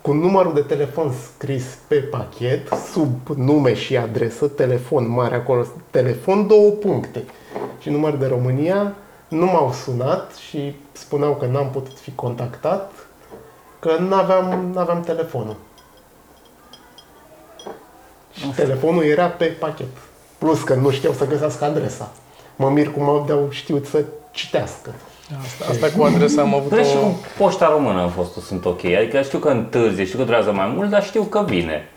cu numărul de telefon scris pe pachet, sub nume și adresă, telefon mare acolo, telefon două puncte și număr de România, nu m-au sunat și spuneau că n-am putut fi contactat, că n-aveam, n-aveam telefonul. Și telefonul era pe pachet. Plus că nu știau să găsească adresa. Mă mir cum au știut să citească. Asta, asta cu adresa am avut Dar și o... cu poșta română a fost, sunt ok. Adică știu că întârzie, știu că durează mai mult, dar știu că vine.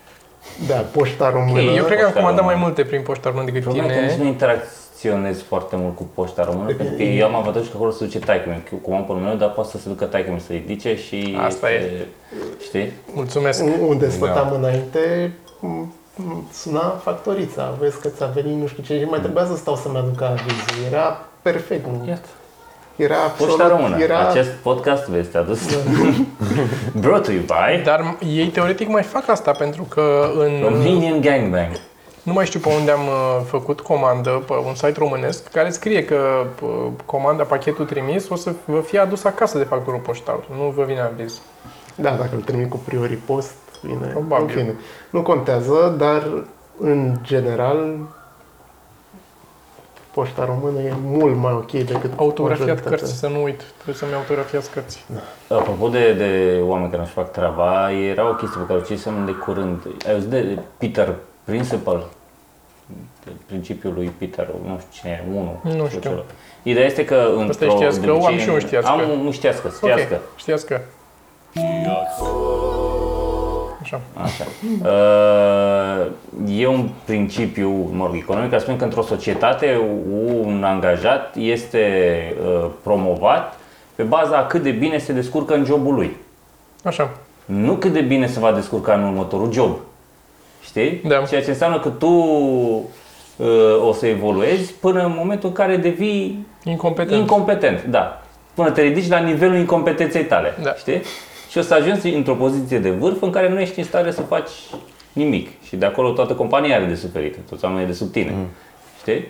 Da, poșta română. Eu cred că am Poșta comandat mai română. multe prin poșta română decât Problema e că nici tine. nu interacționez foarte mult cu poșta română, pentru că eu am avantajul că acolo se duce taică meu, cum am pe meu, dar poate să se ducă taică meu să ridice și... Asta e. Știi? Mulțumesc. Unde stăteam înainte, m- suna factorița, vezi că ți-a venit nu știu ce și mai trebuia să stau să-mi aduc avizul. Era perfect. nu? Iată. Era absolut, Poșta Română. era Acest podcast vezi, te-a dus. Brought to you by Dar ei teoretic mai fac asta pentru că în... Romanian Gangbang. Nu mai știu pe unde am uh, făcut comandă, pe un site românesc, care scrie că uh, comanda, pachetul trimis, o să vă fie adus acasă de factorul poștal. Nu vă vine aviz. Da, dacă îl trimit cu priori post, bine. Probabil. În fine. Nu contează, dar în general poșta română e mult mai ok decât Autografiat majoritatea. cărți, să nu uit. Trebuie să-mi autografiați cărți. Apropo de, de oameni care nu-și fac treaba, era o chestie pe care o citisem de curând. Ai auzit de Peter Principle? De principiul lui Peter, nu știu cine e, unul. Nu știu. ceva. Ideea este că într-o... știați că? de Am obicei, și un știați Am că. un știați că, știați că. Ok, știați că. Așa. Așa. Uh, E un principiu mă rog, economic care spune că într-o societate un angajat este uh, promovat pe baza a cât de bine se descurcă în jobul lui. Așa. Nu cât de bine se va descurca în următorul job. Știi? Da. Ceea ce înseamnă că tu uh, o să evoluezi până în momentul în care devii Incompetent. incompetent. Da. Până te ridici la nivelul incompetenței tale. Da. Știi? Și o să ajungi într-o poziție de vârf în care nu ești în stare să faci nimic. Și de acolo toată compania are de suferit, toți oamenii de sub tine. Mm. Știi?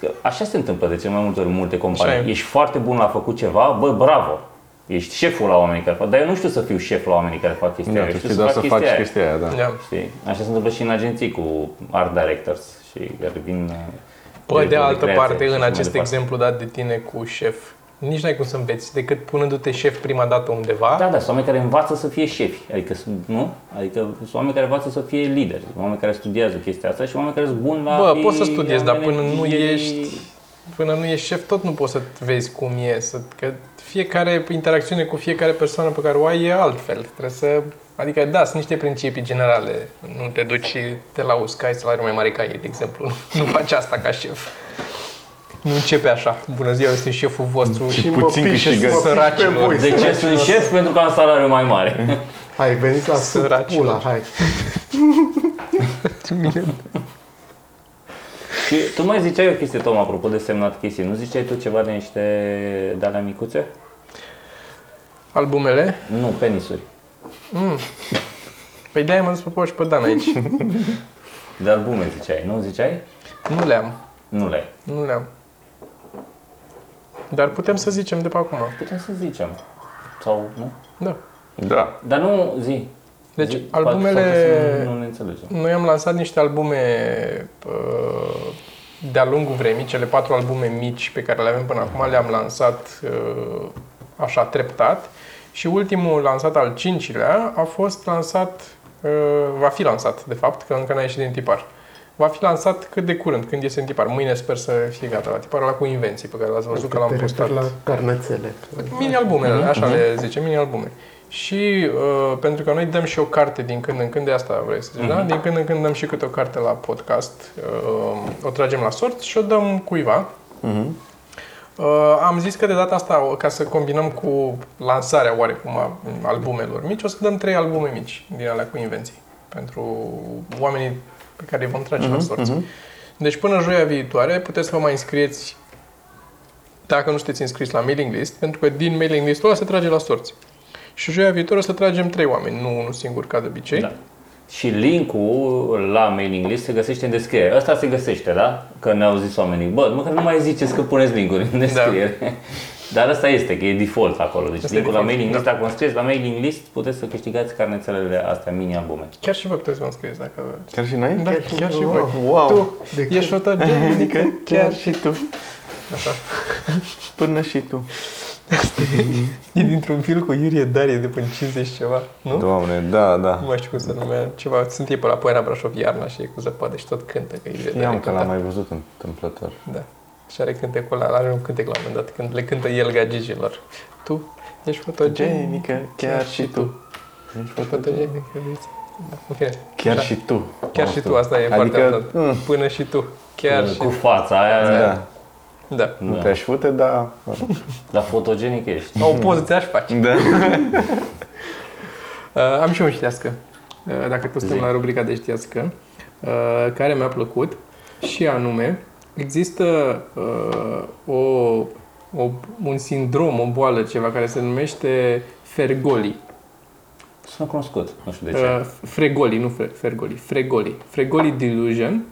Că așa se întâmplă de cel mai multe ori în multe Așa companii. e. Ești foarte bun la făcut ceva, bă, bravo! Ești șeful la oamenii care fac, dar eu nu știu să fiu șef la oamenii care fac chestia Da, aia, tu eu știu știi doar să fac faci chestia aia. chestia aia, da. Da. Știi? Așa se întâmplă și în agenții cu art directors și care vin uh, Bă, de directori altă creație parte, și în așa mai acest departe. exemplu dat de tine cu șef, nici n-ai cum să înveți decât punându-te șef prima dată undeva. Da, da, sunt oameni care învață să fie șefi, adică sunt, nu? Adică sunt oameni care învață să fie lideri, sunt oameni care studiază chestia asta și oameni care sunt buni la Bă, fi poți să studiezi, dar până nu manageri. ești până nu ești șef, tot nu poți să vezi cum e. Să, că fiecare interacțiune cu fiecare persoană pe care o ai e altfel. Trebuie să... Adică, da, sunt niște principii generale. Nu te duci și te lauzi că ai salariu mai mare ca ei, de exemplu. Nu faci asta ca șef. Nu începe așa. Bună ziua, eu sunt șeful vostru Și puțin mă piși, câștigați. mă piși pe Săracilor. voi, De ce săracilor. sunt șef? Pentru că am salariu mai mare. Hai, veniți la sub Săracilor. pula, hai. și tu mai ziceai o chestie, Tom, apropo de semnat chestii. Nu ziceai tu ceva de niște de alea micuțe? Albumele. Nu, penisuri. Păi de-aia m-am dus pe Paul și pe Dan aici. De albume ziceai, nu ziceai? nu le-am. Nu le Nu le-am. Dar putem să zicem de pe acum. Putem să zicem. Sau, nu? Da. Da. Dar nu, zi. Deci, zi, albumele- poate să Nu, nu ne înțelegem. Noi am lansat niște albume uh, de-a lungul vremii, cele patru albume mici pe care le avem până acum le-am lansat uh, așa treptat și ultimul lansat al cincilea a fost lansat, uh, va fi lansat de fapt, că încă n-a ieșit din tipar. Va fi lansat cât de curând, când iese în tipar. Mâine sper să fie gata la tiparul ăla cu invenții pe care l-ați văzut că l-am Te postat. referi la carnețele. Mini-albumele, așa le zice, mini-albume. Și uh, pentru că noi dăm și o carte din când în când, de asta vrei să zici, da? Din când în când dăm și câte o carte la podcast, uh, o tragem la sort și o dăm cuiva. Uh, am zis că de data asta, o- ca să combinăm cu lansarea oarecum a albumelor mici, o să dăm trei albume mici din alea cu invenții pentru oamenii pe care îi vom trage la sorți. Deci până joia viitoare puteți să vă mai înscrieți dacă nu sunteți înscris la mailing list, pentru că din mailing listul ăla se trage la sorți. Și joia viitoare o să tragem trei oameni, nu unul singur ca de obicei. Da. Și linkul la mailing list se găsește în descriere. Ăsta se găsește, da? Că ne-au zis oamenii, bă, măcar nu mai ziceți că puneți linkuri în descriere. Dar asta este, că e default acolo. Deci Asta e linkul la default, mailing list, da. dacă vă înscrieți la mailing list, puteți să câștigați carnețelele astea mini-albume. Chiar și voi puteți să vă înscrieți dacă vreți. Chiar și noi? Da, chiar, și voi. Wow! Tu De ești fotogenică, Adică chiar și tu. Așa. Până și tu. E dintr-un film cu Iurie Darie de până 50 ceva, nu? Doamne, da, da. Nu mai știu cum se numea. Ceva, sunt ei pe la Poiana Brașov iarna și e cu zăpadă și tot cântă. Că Iurie Darie Știam că cânta. l-am mai văzut întâmplător. Da. Și are cântecul ăla, are un cântec la un moment dat, când le cântă el gagigilor. Tu ești fotogenică, chiar și tu. ești fotogenică, vezi? Da, în fine. Chiar Așa. și tu. Chiar și tu, asta e Adică, foarte important. mm. Până și tu. Chiar și Cu fața aia, Da. Da. Nu te-aș fute, dar... dar fotogenic ești. O poză ți-aș face. Da. Uh, am și eu un știască. Uh, dacă tot suntem Zi. la rubrica de știască. uh, care mi-a plăcut și anume, există uh, o, o, un sindrom, o boală, ceva care se numește Fergoli. Sunt cunoscut, nu știu de ce. Uh, fregoli, nu fre- Fergoli, Fregoli. Fregoli delusion.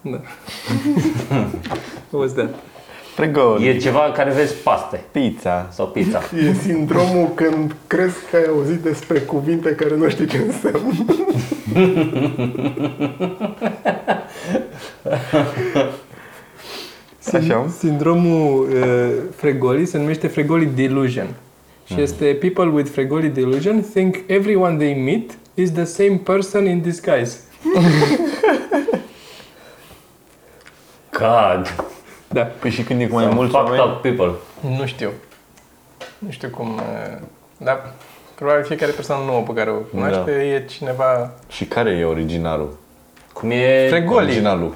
Da. What was that? Pregol, E ceva care vezi paste pizza. sau pizza. E sindromul când crezi că ai auzit despre cuvinte care nu știi ce înseamnă. Așa. Sindromul uh, Fregoli se numește Fregoli delusion. Și este people with Fregoli delusion think everyone they meet is the same person in disguise. God, Da. Păi și când e cu mai some mulți fucked oameni, up people. Nu știu. Nu știu cum... uh, Dar probabil fiecare persoană nouă pe care o cunoaște e cineva... și care e originalul? Cum e Fregoli. Originalul.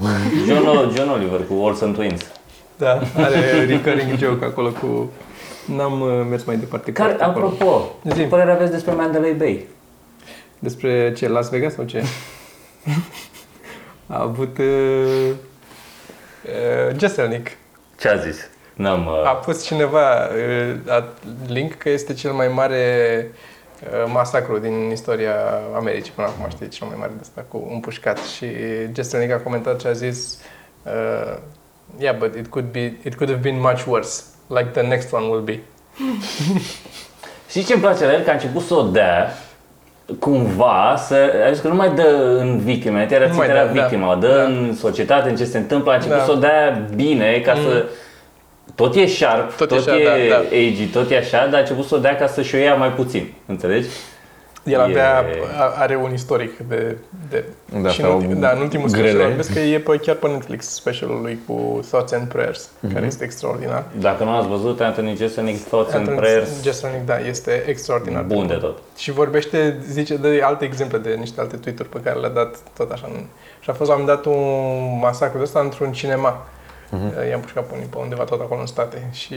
John, John Oliver cu Olsen Twins. Da, are recurring joke acolo cu... N-am uh, mers mai departe cu Care, articolul. apropo, Zi. ce părere aveți despre Mandalay Bay? Despre ce? Las Vegas sau ce? A avut... Uh, uh, Jesselnik. Ce a zis? N-am... A Uh, pus cineva uh, a, link că este cel mai mare uh, masacru din istoria Americii până acum, știi, cel mai mare de asta cu împușcat și Jesselnik a comentat și a zis uh, Yeah, but it could, be, it could have been much worse, like the next one will be. Știi ce îmi place la el? Că a început să o dea cumva să, a zis că nu mai dă în victime, era Nu mai ținterea dă, da. victima, o dă Da. în societate, în ce se întâmplă, a început Da. să o dea bine ca să tot e sharp, Tot tot, e e, sharp, da, da. age, tot e așa, dar a început să o dea ca să-și o ia mai puțin, înțelegi? El E- avea, a- are un istoric de... de De și în, astea ultim, da, în ultimul special, grele. vezi că e pe, chiar pe Netflix specialul lui cu Thoughts and Prayers, care este extraordinar. Dacă nu ați văzut, Anthony Jeselnik, Thoughts and Anthony Prayers, Jeselnik, da, este extraordinar. bun de tot. Și vorbește, zice, de alte exemple, de niște alte tweet-uri pe care le-a dat tot așa. în- Și a fost la un moment dat un masacru de ăsta într-un cinema. Uh-huh. I-am pușcat pe unii pe undeva tot acolo în state. Și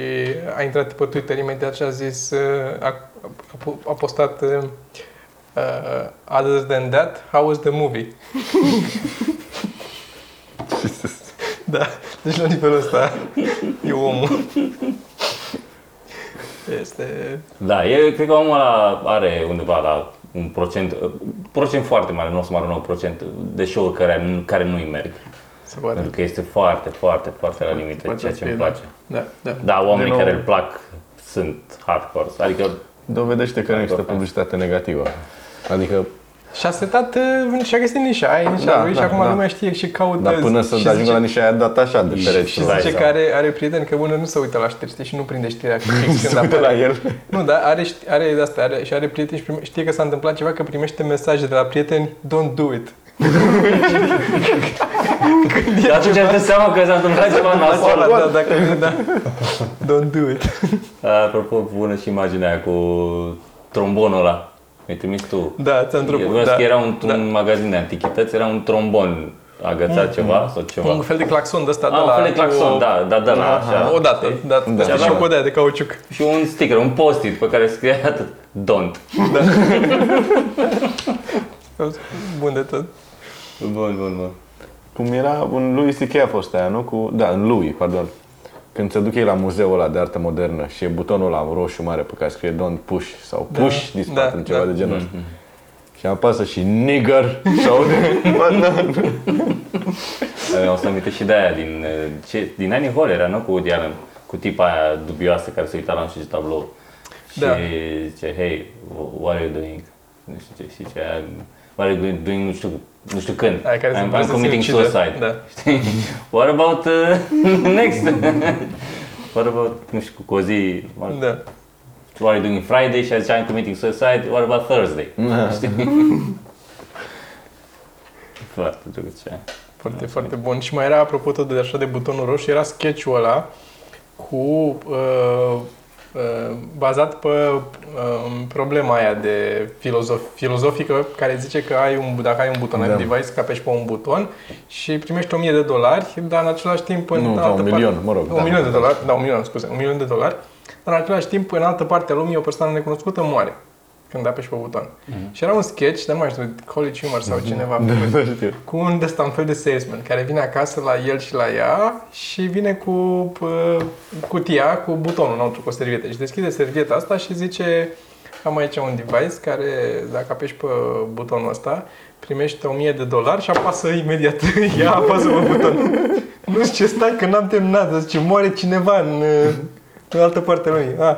a intrat pe Twitter imediat și a zis, uh, a, a, a postat uh, uh, Other than that, how was the movie? da, deci la nivelul ăsta e omul. Este... Da, e, cred că omul ăla are undeva la un procent, procent foarte mare, nu o să mă arăt un procent de show-uri care, care nu-i merg. Se poate. Pentru că este foarte, foarte, foarte la limită, Poate ceea să ce fie, îmi da. place. Da, da. Da, oamenii De nou- care îl plac sunt hardcore. Adică, Dovedește că nu există publicitate negativă. Adică, Și a setat, uh, și-a găsit nișa, aia e nișa Da, lui și da, ajacum da. lumea știe și caută. dar până să și ajungă zice- la nișa aia, dat așa de Și- pereți. Și Dai zice seama. că are, are prieteni, că unul nu se uită la știri, știi, și nu prinde știrea fix când Se uită apare. la el. Nu, dar are, ști- are de asta, are, și are prieteni și prime, știe că s-a întâmplat ceva, că primește mesaje de la prieteni, don't do it. de atunci îți dă seama că s-a întâmplat ceva nasol. Da, dacă nu, da. Don't do it. Apropo, bună și imaginea aia cu trombonul ăla. Mi-ai trimis tu. Da, ți-am Eu întrebat. da. Da. că era un, da. un magazin de antichități, era un trombon agățat ceva sau ceva. Un fel de claxon de ăsta de Ah, un la... fel de claxon, cu- da, da, da, la așa. O dată, da, da, Da, și da. o codea de cauciuc. Și un sticker, un post-it pe care scria atât, don't. Bun de tot. Bun, bun, bun. Cum era, un Louis C.K. a fost aia, nu? Cu, da, în Louis, pardon. Când se duc ei la muzeul ăla de artă modernă și e butonul ăla roșu mare pe care scrie Don't push sau Da, push din spate, da, ceva da. de genul ăsta. Și apasă și nigger sau O să aminte și de aia din, eh, ce, din Annie Hall era, nu? Cu Woody Allen, cu tipa aia dubioasă care se uita la nu știu ce tablou. Și Da. zice, hey, what are you doing? Nu știu ce, și zice, "I'm- what are you doing, nu știu, nu știu când. Aia care se I'm, pare I'm să committing se ucidă. suicide. Da. Știi? What about uh, next? what about, nu știu, cu o zi, what, Da. what are you doing Friday? Și a zis, I'm committing suicide, what about Thursday? Știi? Foarte drăguț aia. Foarte, foarte bun. Și mai era, apropo tot de așa de butonul roșu, era sketch-ul ăla cu uh, uh, bazat pe uh, problema aia de filozof, filozofică care zice că ai un, dacă ai un buton, ai Da. un device, că apeși pe un buton și primești 1000 de dolari, dar în același timp în Nu, altă sau un parte- milion, mă rog, Un da. milion de dolari, da, un milion, scuze, un milion de dolari, dar în același timp, în altă parte a lumii, o persoană necunoscută moare. Când apeși pe buton. Și era un sketch, dar nu mai știu, College Humor sau cineva, Nu știu. cu un de un fel de salesman care vine acasă la el și la ea și vine cu pă, cutia cu butonul înăuntru cu o servietă și deschide servieta asta și zice am aici un device care dacă apeși pe butonul ăsta primești 1000 de dolari și apasă imediat ea apasă pe buton. nu știu ce stai că n-am terminat, zice moare cineva în, în altă parte a lumii. Ah.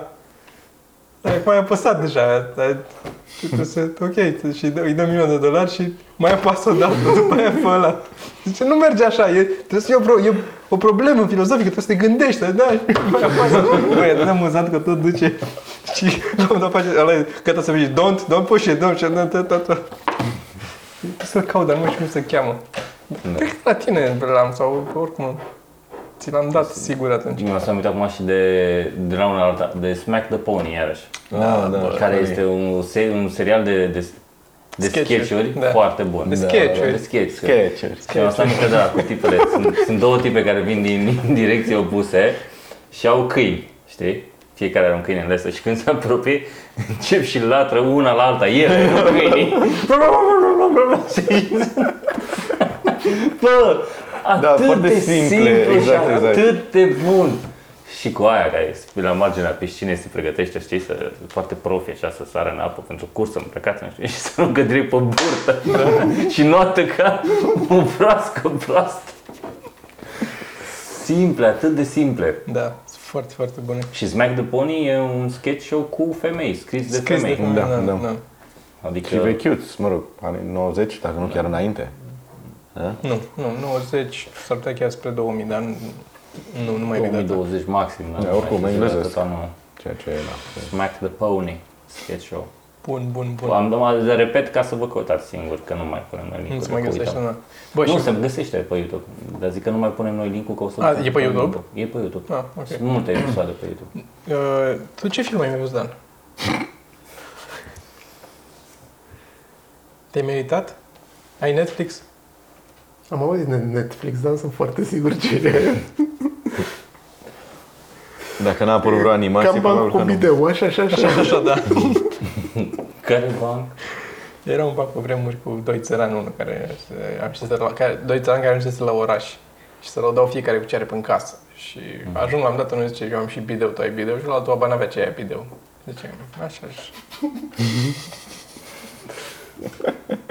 Acum ai apăsat deja. Dar trebuie să, ok, și dă, îi dă milion de dolari și mai apasă o dată, după aia pe ăla. Zice, nu merge așa, e, trebuie să fie o, pro, e o problemă filozofică, trebuie să te gândești, da, și mai apasă. Băi, atât de amuzant că tot duce și la un dat face, ăla e gata să zici, don't, don't push it, don't, și don't, don't, don't. Să-l caut, dar nu știu cum se cheamă. Cred că la tine l-am, sau oricum, ți l-am dat sigur atunci. Mi-am să uitat acum și de, de la una alta, de Smack the Pony, iarăși. Da, da. care este un, se- un serial de, de, de Sketch-uri, sketch-uri da. foarte bun. De sketch-uri. De sketch Sketch-uri. Și am stat aminte de la cu tipele. Sunt, sunt două tipe care vin din, din direcții opuse și au câini, știi? Fiecare are un câine în lesă și când se apropie, încep și latră una la alta, ele cu câinii. Bă, Da, atât foarte de simple, simplu exact, și exact. atât de bun. Și cu aia care e la marginea piscinei se pregătește, știi, să, foarte profi așa, să sară în apă pentru cursă îmbrăcat, nu știu, și să aruncă direct pe burtă și noată ca o broască proastă. Simple, atât de simple. Da, sunt foarte, foarte bune. Și Smack the Pony e un sketch show cu femei, scris de Scris de femei. femei, Da, da, da. da. Adică Și vechiuți, mă rog, anii 90, dacă nu chiar înainte. Nu, nu, 90, s-ar putea chiar spre 2000, dar nu, nu, nu mai ridicat. 2020 maxim. Da, oricum, mai engleză. tot anul. Ceea ce e, da. Smack the Pony, sketch show. Bun, bun, bun. Am dat de repet ca să vă căutați singur, că nu mai punem noi Nu link-uri. se mai că găsește, uităm. nu. Bă, nu, și... se găsește pe YouTube. Dar zic că nu mai punem noi link-ul că o să A, e pe YouTube? E pe YouTube. Ah, ok. Sunt multe episoade pe YouTube. Uh, tu ce film ai mai văzut, Dan? Te-ai meritat? Ai Netflix? Am auzit de Netflix, dar nu sunt foarte sigur ce e. Dacă n-a apărut vreo animație, Cam banc probabil cu că nu. video, așa, așa, așa. Așa, da. Care banc? Era un pac pe vremuri cu doi țărani, unul care, se- ajunsese la, care, doi țărani care ajunsese la oraș și se lăudau fiecare cu ce are pe în casă. Și ajung la un dat, unul zice, eu am și bideu, tu ai bideu și la altul aba n-avea ce aia bideu. Zice, așa, așa.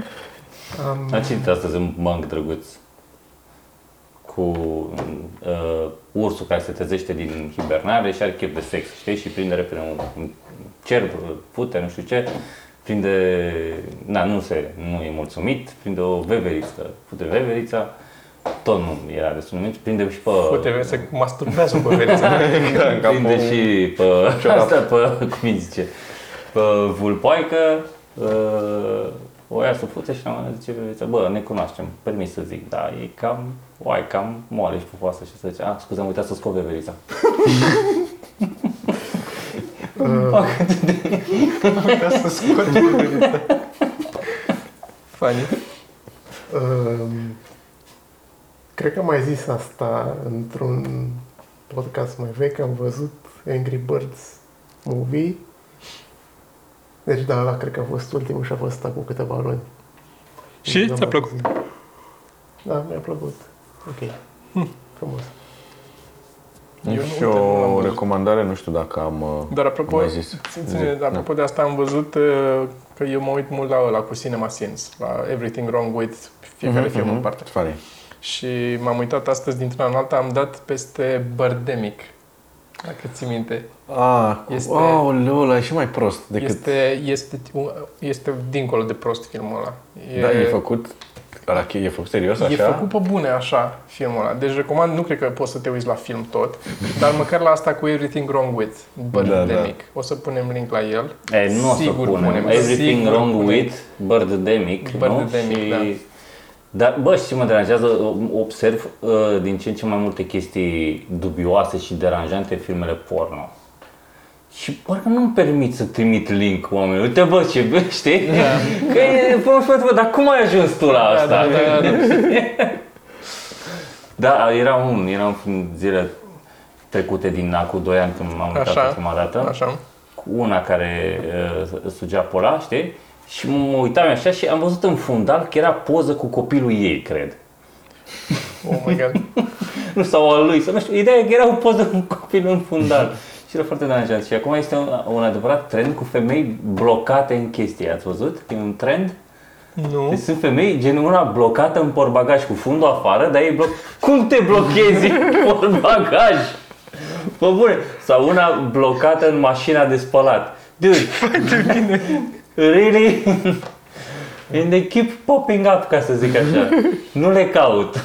Am, Am citit astăzi un banc drăguț cu uh, ursul care se trezește din hibernare și are chef de sex, știi? Și prinde repede un, un cerb, pute, nu știu ce, prinde, na, nu se, nu e mulțumit, prinde o veveriță, pute veverița, tot nu era destul de mult, prinde și pe... Uite, se masturbează pe veriță. prinde și pe, asta, pe, cum îi zice, pe vulpoaică, uh, o ia să fute și la un moment dat zice, veverița, bă, ne cunoaștem, permis să zic, da, e cam, oai, cam moale și pufoasă și să zice, a, scuze, am uitat să scot veverița. Ca să scoți pe veriță. Funny. um, cred că am mai zis asta într-un podcast mai vechi. Am văzut Angry Birds movie. Deci da, ăla cred că a fost ultimul și a fost acum câteva luni. Și? Da, Ți-a plăcut? Da, mi-a plăcut. Ok. Frumos. Eu nu- Și uite, nu l-am o văzut. recomandare, nu știu dacă am uh, Dar apropo, mai zis. ține, Zi. apropo de asta am văzut uh, că eu mă uit mult la ăla cu Cinema Sins, la Everything Wrong With, fiecare film în parte. Funny. Și m-am uitat astăzi dintr-una în alta, am dat peste Birdemic, dacă ții minte. Ah, Este- este... wow, ăla e și mai prost decât... Este, este, este dincolo de prost filmul ăla. E... Da, e făcut... Ăla, e făcut serios așa? E făcut pe bune așa filmul ăla. Deci recomand, nu cred că poți să te uiți la film tot, dar măcar la asta cu Everything Wrong With, Birdemic. Da, da. O să punem link la el. E, nu o să Sigur punem. punem, Everything sigur wrong punem. with Birdemic, nu? Birdemic, și... da. Dar, bă, știi ce mă deranjează? Observ uh, din ce în ce mai multe chestii dubioase și deranjante în filmele porno. Și parcă nu-mi permit să trimit link oamenilor. Uite, bă, ce, bă, știi? Că e, bă, frate, bă, dar cum ai ajuns tu la asta? Da, da, da, da. Da, era un, era un film zile trecute din acum 2 ani când m-am uitat Așa. prima dată Așa. cu una care uh, sugea pola, știi? Și mă uitam așa și am văzut în fundal că era poză cu copilul ei, cred. Oh my god. Nu sau al lui, sau nu știu. Ideea e că era o poză cu copilul în fundal. Și era foarte deranjant. Și acum este un, un adevărat trend cu femei blocate în chestie. Ați văzut? E un trend? Nu. Deci sunt femei, gen una blocată în portbagaj cu fundul afară, dar ei bloc... Cum te blochezi în portbagaj? Bă, bune. Sau una blocată în mașina de spălat. Dude, really? And they keep popping up, ca să zic așa. Nu le caut.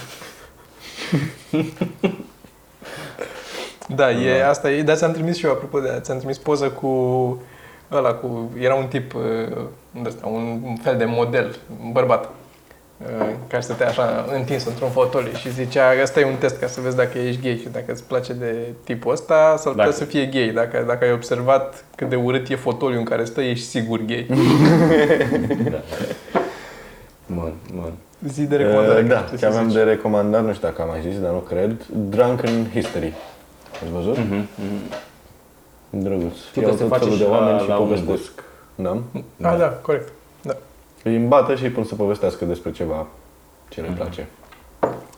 Da, e, asta e, dar ți-am trimis și eu, apropo de aia, ți-am trimis poză cu ăla, cu, era un tip, uh, de ăsta, un, un fel de model, un bărbat, uh, care stătea așa întins într-un fotoliu și zicea, ăsta e un test ca să vezi dacă ești gay și dacă îți place de tipul ăsta, s-ar putea Dacă- să fie gay. Dacă, dacă ai observat cât de urât e fotoliul în care stă, ești sigur gay. Da. Bun, bun. Zi de recomandare. Uh, da, ce ce să aveam zici. de recomandat, nu știu dacă am mai zis, dar nu cred. Drunken History. Ați văzut? Mhm, mhm. Drăguț. Știu că Iau se tot face felul și de la- oameni și la povestesc. Da? Ah, da, corect. Da. Îi îmbată și îi pun să povestească despre ceva ce Mhm. le place.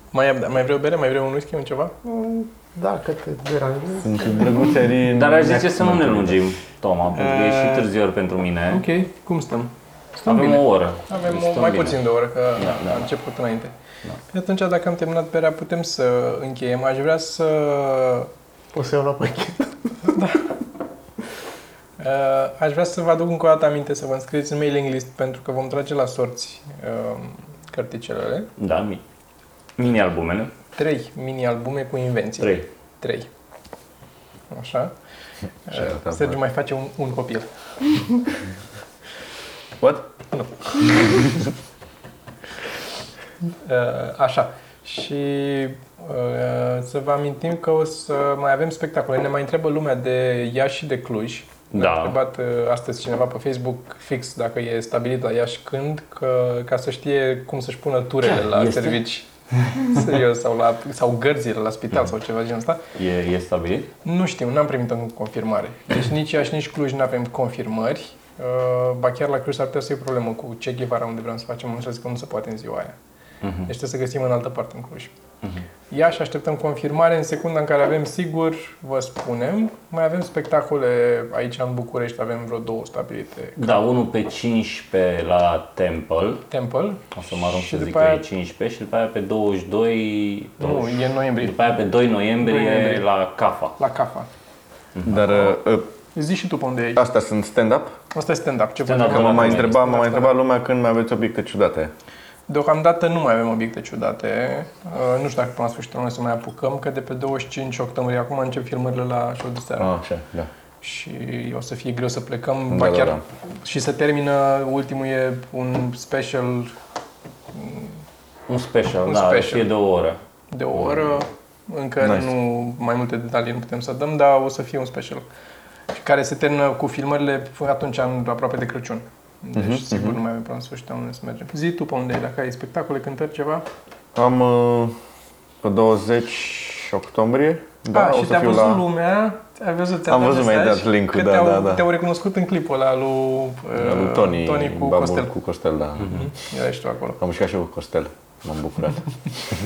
Mai, am- mai vrei o bere? Mai vrei un whisky, un ceva? Da, că te deranjezi. Sunt drăguțerii Dar aș zice să nu ne lungim, Toma, pentru că e și Uh, târziu ori pentru mine. Ok, cum stăm? Stăm Avem bine. o oră. Avem Deci o, stăm mai bine. puțin de o oră, că Da, da. a început înainte. Da. Și atunci, dacă am terminat berea, putem să încheiem. Aș vrea să... O să iau la pachet. Uh, aș vrea să vă aduc încă o dată aminte să vă înscrieți în mailing list pentru că vom trage la sorți uh, cărticelele. Da, mi- mini-albumele. Trei mini-albume cu invenții. Trei. Trei. Așa. Și Uh, arăta Sergiu foarte. mai face un, un copil. What? Uh, așa. Și uh, să vă amintim că o să mai avem spectacole. Ne mai întreabă lumea de Iași și de Cluj. Da. A întrebat uh, astăzi cineva pe Facebook fix dacă e stabilit la Iași când, că, ca să știe cum să-și pună turele Chiar la este? servici. Serios, sau, la, sau gărzile la spital sau ceva genul ăsta. E, e stabilit? Nu știu, n-am primit încă confirmare. Deci nici Iași, nici Cluj nu avem confirmări. Uh, ba chiar la Cluj s-ar putea să fie o problemă cu Che Guevara unde vrem să facem, am înțeles că nu se poate în ziua aia. Mhm. Deci trebuie să găsim în altă parte în Cluj. Mhm. Iași așteptăm confirmare, în secunda în care avem sigur, vă spunem. Mai avem spectacole aici în București, avem vreo două stabilite. Da, unul pe 15 la Temple. Temple. O să mă arunc Și să zic după că aia- e 15 și după aia pe 22... Nu, 20. e în noiembrie. După aia pe 2 noiembrie, 2 noiembrie. la CAFA. La CAFA. Dar uh, Zi și tu pe unde e. astea sunt stand-up? Asta e stand-up. Ce Stand-up văd Că eu? mă mai Stand-up, întreba, mă mai stand-up. întreba lumea când mai aveți obiecte ciudate. Deocamdată nu mai avem obiecte ciudate. Uh, nu știu dacă până la sfârșitul anului să mai apucăm, că de pe 25 octombrie acum încep filmările la show de seară. Ah, așa, da. Și o să fie greu să plecăm. Da, ba da, chiar da. Și să termină, ultimul e un special Un special, Un da, special. fie de o oră. de o oră. Încă Nice. nu, mai multe detalii nu putem să dăm, dar o să fie un special. Și care se termină cu filmările atunci, în, aproape de Crăciun. Deci, Mhm, sigur, mhm. nu mai avem până la sfârșitul anului să mergem. Zi tu pe unde e, dacă ai spectacole, cântări, ceva. Am uh, pe 20 octombrie. Da, ah, o și să te-a fiu văzut la... lumea, ai văzut, ți-a Am dat văzut mai mesaj dat link-ul, că da, te-au, da, da. Te-au recunoscut în clipul ăla lui, uh, lui Tony, Tony cu Babul Costel. cu Costel, da. Mhm. Era și tu acolo. Am mișcat și eu cu Costel. M-am bucurat.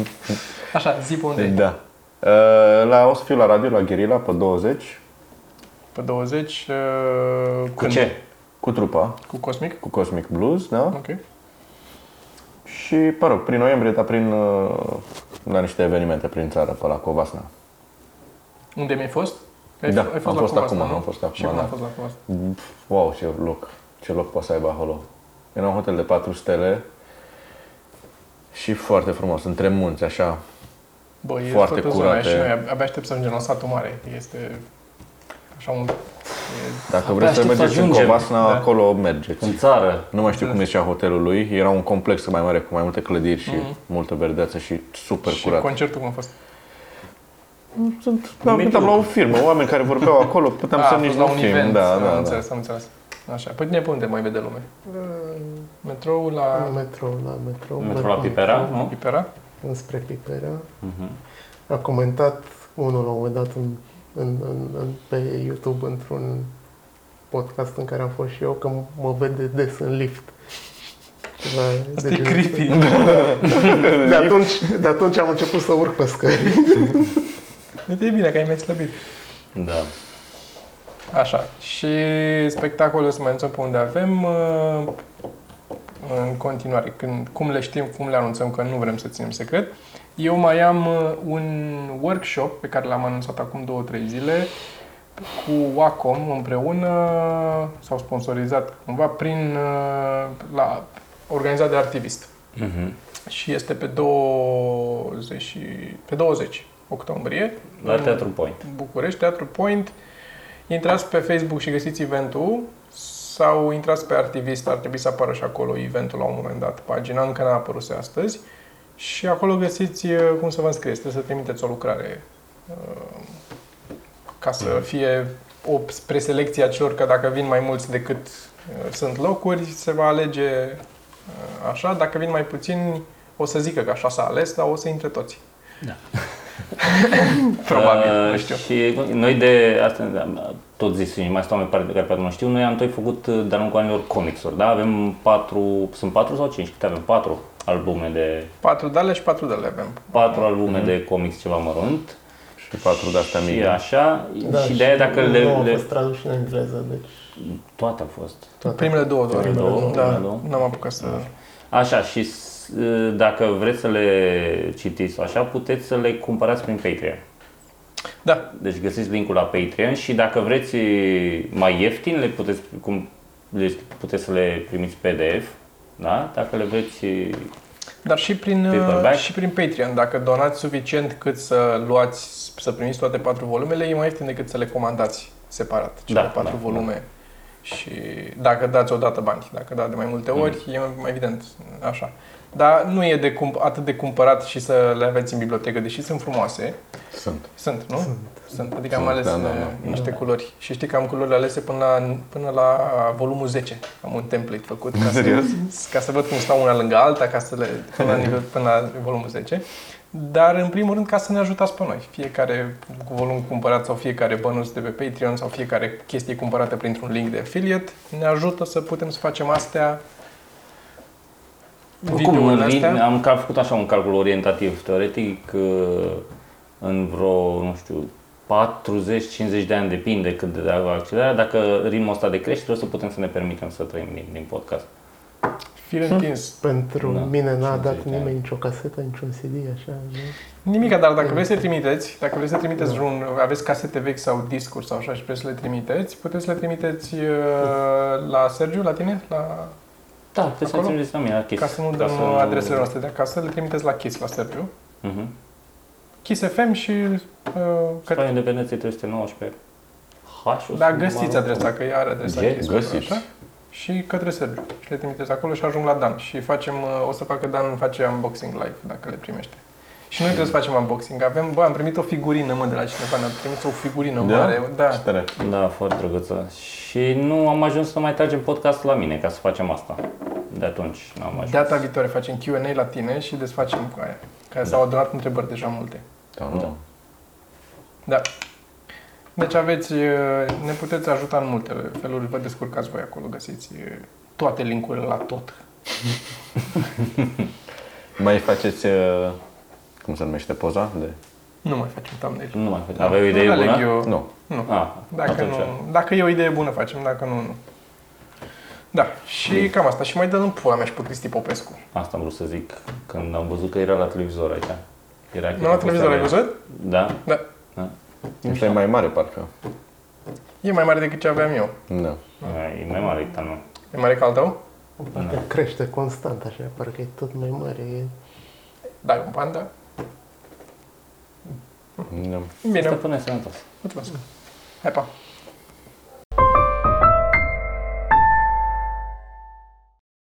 Așa, zi pe unde e. da. Uh, la, o să fiu la radio, la Guerilla, pe 20, Pe 20. Uh, Cu când? ce? Cu trupa, Cu Cosmic? cu Cosmic Blues, da? Ok. Și, mă rog, prin noiembrie, dar prin, uh, la niște evenimente prin țară, pe la Covasna. Unde mi-ai fost? Ai, Da, ai am la fost Covasna, acum, nu? am fost acum, Și cum da. a fost la Covasna? Wow, ce loc, ce loc poate să aibă acolo. Era un hotel de 4 stele și foarte frumos, între munți, așa. Bă, e Foarte toată zona aia curate. și noi abia aștept să ajungem la satul mare. Este așa un... E, Dacă Abia vreți să aștept să mergeți în ajungem. Covasna, Da. acolo mergeți. În țară. Nu mai știu cum zicea hotelul lui, era un complex mai mare cu mai multe clădiri și Mhm. multă verdeață și super și curat. concertul cum a fost? Sunt, da, Nimic uitam nu. la o firmă, oameni care vorbeau acolo, puteam a, să a nici fost nu la un film. event. Da, am da, da. înțeles, am înțeles. Așa. Păi tine pe unde mai vede lume? Metrou La la metrou, la metrou. Metro la Pipera, nu? Pipera? Înspre Pipera. Mhm. A comentat unul la un moment dat în, în, în, în, pe YouTube într-un podcast în care am fost și eu, că mă vede des în lift. Ceva Asta de e genul creepy. ăsta. De atunci, de atunci am început să urc pe scări. E bine că ai mai slăbit. Da. Așa. Și spectacolul să mai anunțăm pe unde avem uh, în continuare. Când, cum le știm, cum le anunțăm, că nu vrem să ținem secret. Eu mai am uh, un workshop pe care l-am anunțat acum 2-3 zile cu Wacom împreună, s-au sponsorizat cumva prin, uh, la, organizat de Artivist. Mhm. Și este pe 20, și- pe 20 octombrie. La în Teatru Point. București, Teatru Point. Intrați pe Facebook și găsiți eventul sau intrați pe Artivist, ar trebui să apară și acolo eventul la un moment dat. Pagina încă n-a apărut astăzi. Și acolo găsiți uh, cum să vă înscrieți. Trebuie să trimiteți o lucrare uh, ca să fie o preselecție a celor că dacă vin mai mulți decât uh, sunt locuri, se va alege uh, așa. Dacă vin mai puțini, o să zică că așa s-a ales, dar o să intre toți. Probabil, Uh, nu știu. Și noi de asta, da, tot zis, și mai stau oameni care, care poate nu știu, noi am tot făcut uh, de-a lungul anilor comicsuri, da? Avem patru, sunt patru sau cinci? Câte avem? Patru albume de, Patru dale și patru dale avem. patru albume de comics ceva mărunt. Și patru de astea Și mici. așa, și de aia dacă le, Nu au le, fost tradus și în engleză, deci toate au fost. toate. Primele două doar. Primele două, da, primele două. n-am apucat să... Așa, și s- dacă vreți să le citiți sau așa, puteți să le cumpărați prin Patreon. Da, Deci găsiți linkul la Patreon și dacă vreți mai ieftin, le puteți, cum, le puteți să le primiți PDF, da? Dacă le vreți, dar și prin, Paperback? și prin Patreon. Dacă donați suficient cât să luați, să primiți toate patru volumele, e mai ieftin decât să le comandați separat, cele Da, patru da, volume. Și dacă dați odată bani, dacă dați de mai multe Mm. ori, e mai evident așa. Dar nu e de cump- atât de cumpărat și să le aveți în bibliotecă, deși sunt frumoase. Sunt. Sunt, nu? Sunt. Sunt. Adică am Sunt, ales da, da, da, da, da. niște culori. Și știi că am culorile alese până la, până la volumul 10. Am un template făcut ca Serios? să, ca să văd cum stau una lângă alta, ca să le până la, nivel, până la volumul 10. Dar, în primul rând, ca să ne ajutați pe noi. Fiecare volum cumpărat sau fiecare bănuț de pe Patreon sau fiecare chestie cumpărată printr-un link de affiliate ne ajută să putem să facem astea Oricum, videourile în, astea. am cal- făcut așa un calcul orientativ, teoretic, uh, în vreo, nu știu, 40-50 de ani, depinde cât de accelerare, dacă ritmul ăsta de creștere, o să putem să ne permitem să trăim din, din podcast. Fir întins. Pentru Da, mine n-a 50 dat de ani. nimeni nicio casetă, niciun CD, așa. nu? Nimica, dar dacă vreți să trimiteți, dacă vreți să trimiteți vreun, aveți casete vechi sau discuri sau așa și vreți să le trimiteți, puteți să le trimiteți uh, la Sergiu, la tine, la, Da, puteți să Acolo? trimiteți la mine la Kiss. ca să nu dăm să adresele noastre de acasă, le trimiteți la Kiss, la Sergiu. Mhm. Kiss FM și uh, Spre către, Independenței 319. H da, găsiți adresa, că ea are adresa Ge- Kiss. găsiți. Așa? Și către Sergiu. Și le trimiteți acolo și ajung la Dan. Și facem, uh, o să facă Dan, face unboxing live, dacă le primește. Și noi trebuie să facem unboxing. Avem, bă, am primit o figurină, mă, de la cineva, ne-a trimis o figurină Da? mare. Da. Ce tare. Da, foarte drăguță. Și nu am ajuns să mai tragem podcast la mine ca să facem asta. De atunci n-am ajuns. Data viitoare facem Q&A la tine și desfacem cu aia. Care s-au adunat întrebări deja multe. Da, Da. da. Da. Deci aveți, e, ne puteți ajuta în multe feluri, vă descurcați voi acolo, găsiți e, toate linkurile la tot. Mai faceți, uh, cum se numește poza? De... Nu mai facem thumbnail. Nu mai fac. Aveai o idee Nu aleg bună? Eu, Nu. nu. Ah, Dacă, atunci. nu, dacă e o idee bună, facem, dacă nu, nu. Da, și cam asta. Și mai dăm în pula mea și pe Cristi Popescu. Asta am vrut să zic când am văzut că era la televizor aici. Era Nu la televizor, ai văzut? Da. Da. Ăsta e mai mare, parcă. E mai mare decât ce aveam eu. Da. E mai mare decât al meu. E mai mare ca al tău? Parcă crește constant, așa, parcă e tot mai mare. E... Da, e un panda. da. Bine, Asta până sănătos. mulțumesc. Hai, pa!